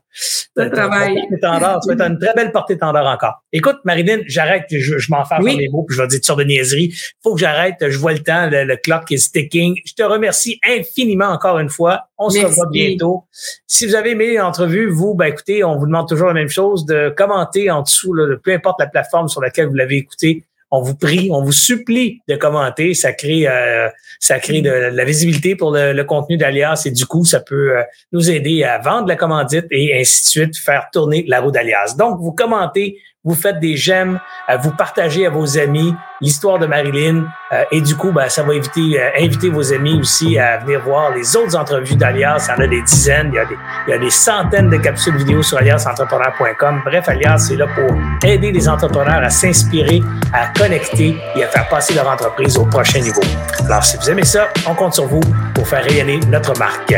le travail. Tu vas être une très belle portée tendeur encore. Écoute, Marilyn, j'arrête, je, je m'en oui. mes mots, puis je vais dire toutes sortes de niaiseries. Faut que j'arrête, je vois le temps, le, clock is ticking. Je te remercie infiniment encore une fois. On se revoit bientôt. Si vous avez aimé l'entrevue, vous, ben écoutez, on vous demande toujours la même chose, de commenter en dessous, là, peu importe la plateforme sur laquelle vous l'avez écouté on vous prie, on vous supplie de commenter. Ça crée, euh, ça crée de, la visibilité pour le, contenu d'Alias et du coup, ça peut euh, nous aider à vendre la commandite et ainsi de suite, faire tourner la roue d'Alias. Donc, vous commentez, vous faites des j'aime, vous partagez à vos amis l'histoire de Marilyn. Euh, et du coup, ben, ça va éviter, euh, inviter vos amis aussi à venir voir les autres entrevues d'Alias. Il y en a des dizaines, il y a des, il y a des centaines de capsules vidéo sur aliasentrepreneur.com. Bref, Alias, c'est là pour aider les entrepreneurs à s'inspirer, à connecter et à faire passer leur entreprise au prochain niveau. Alors, si vous aimez ça, on compte sur vous pour faire rayonner notre marque.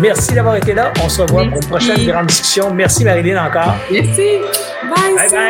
Merci d'avoir été là. On se revoit pour une prochaine grande discussion. Merci Marilyn encore. Merci. Bye. Bye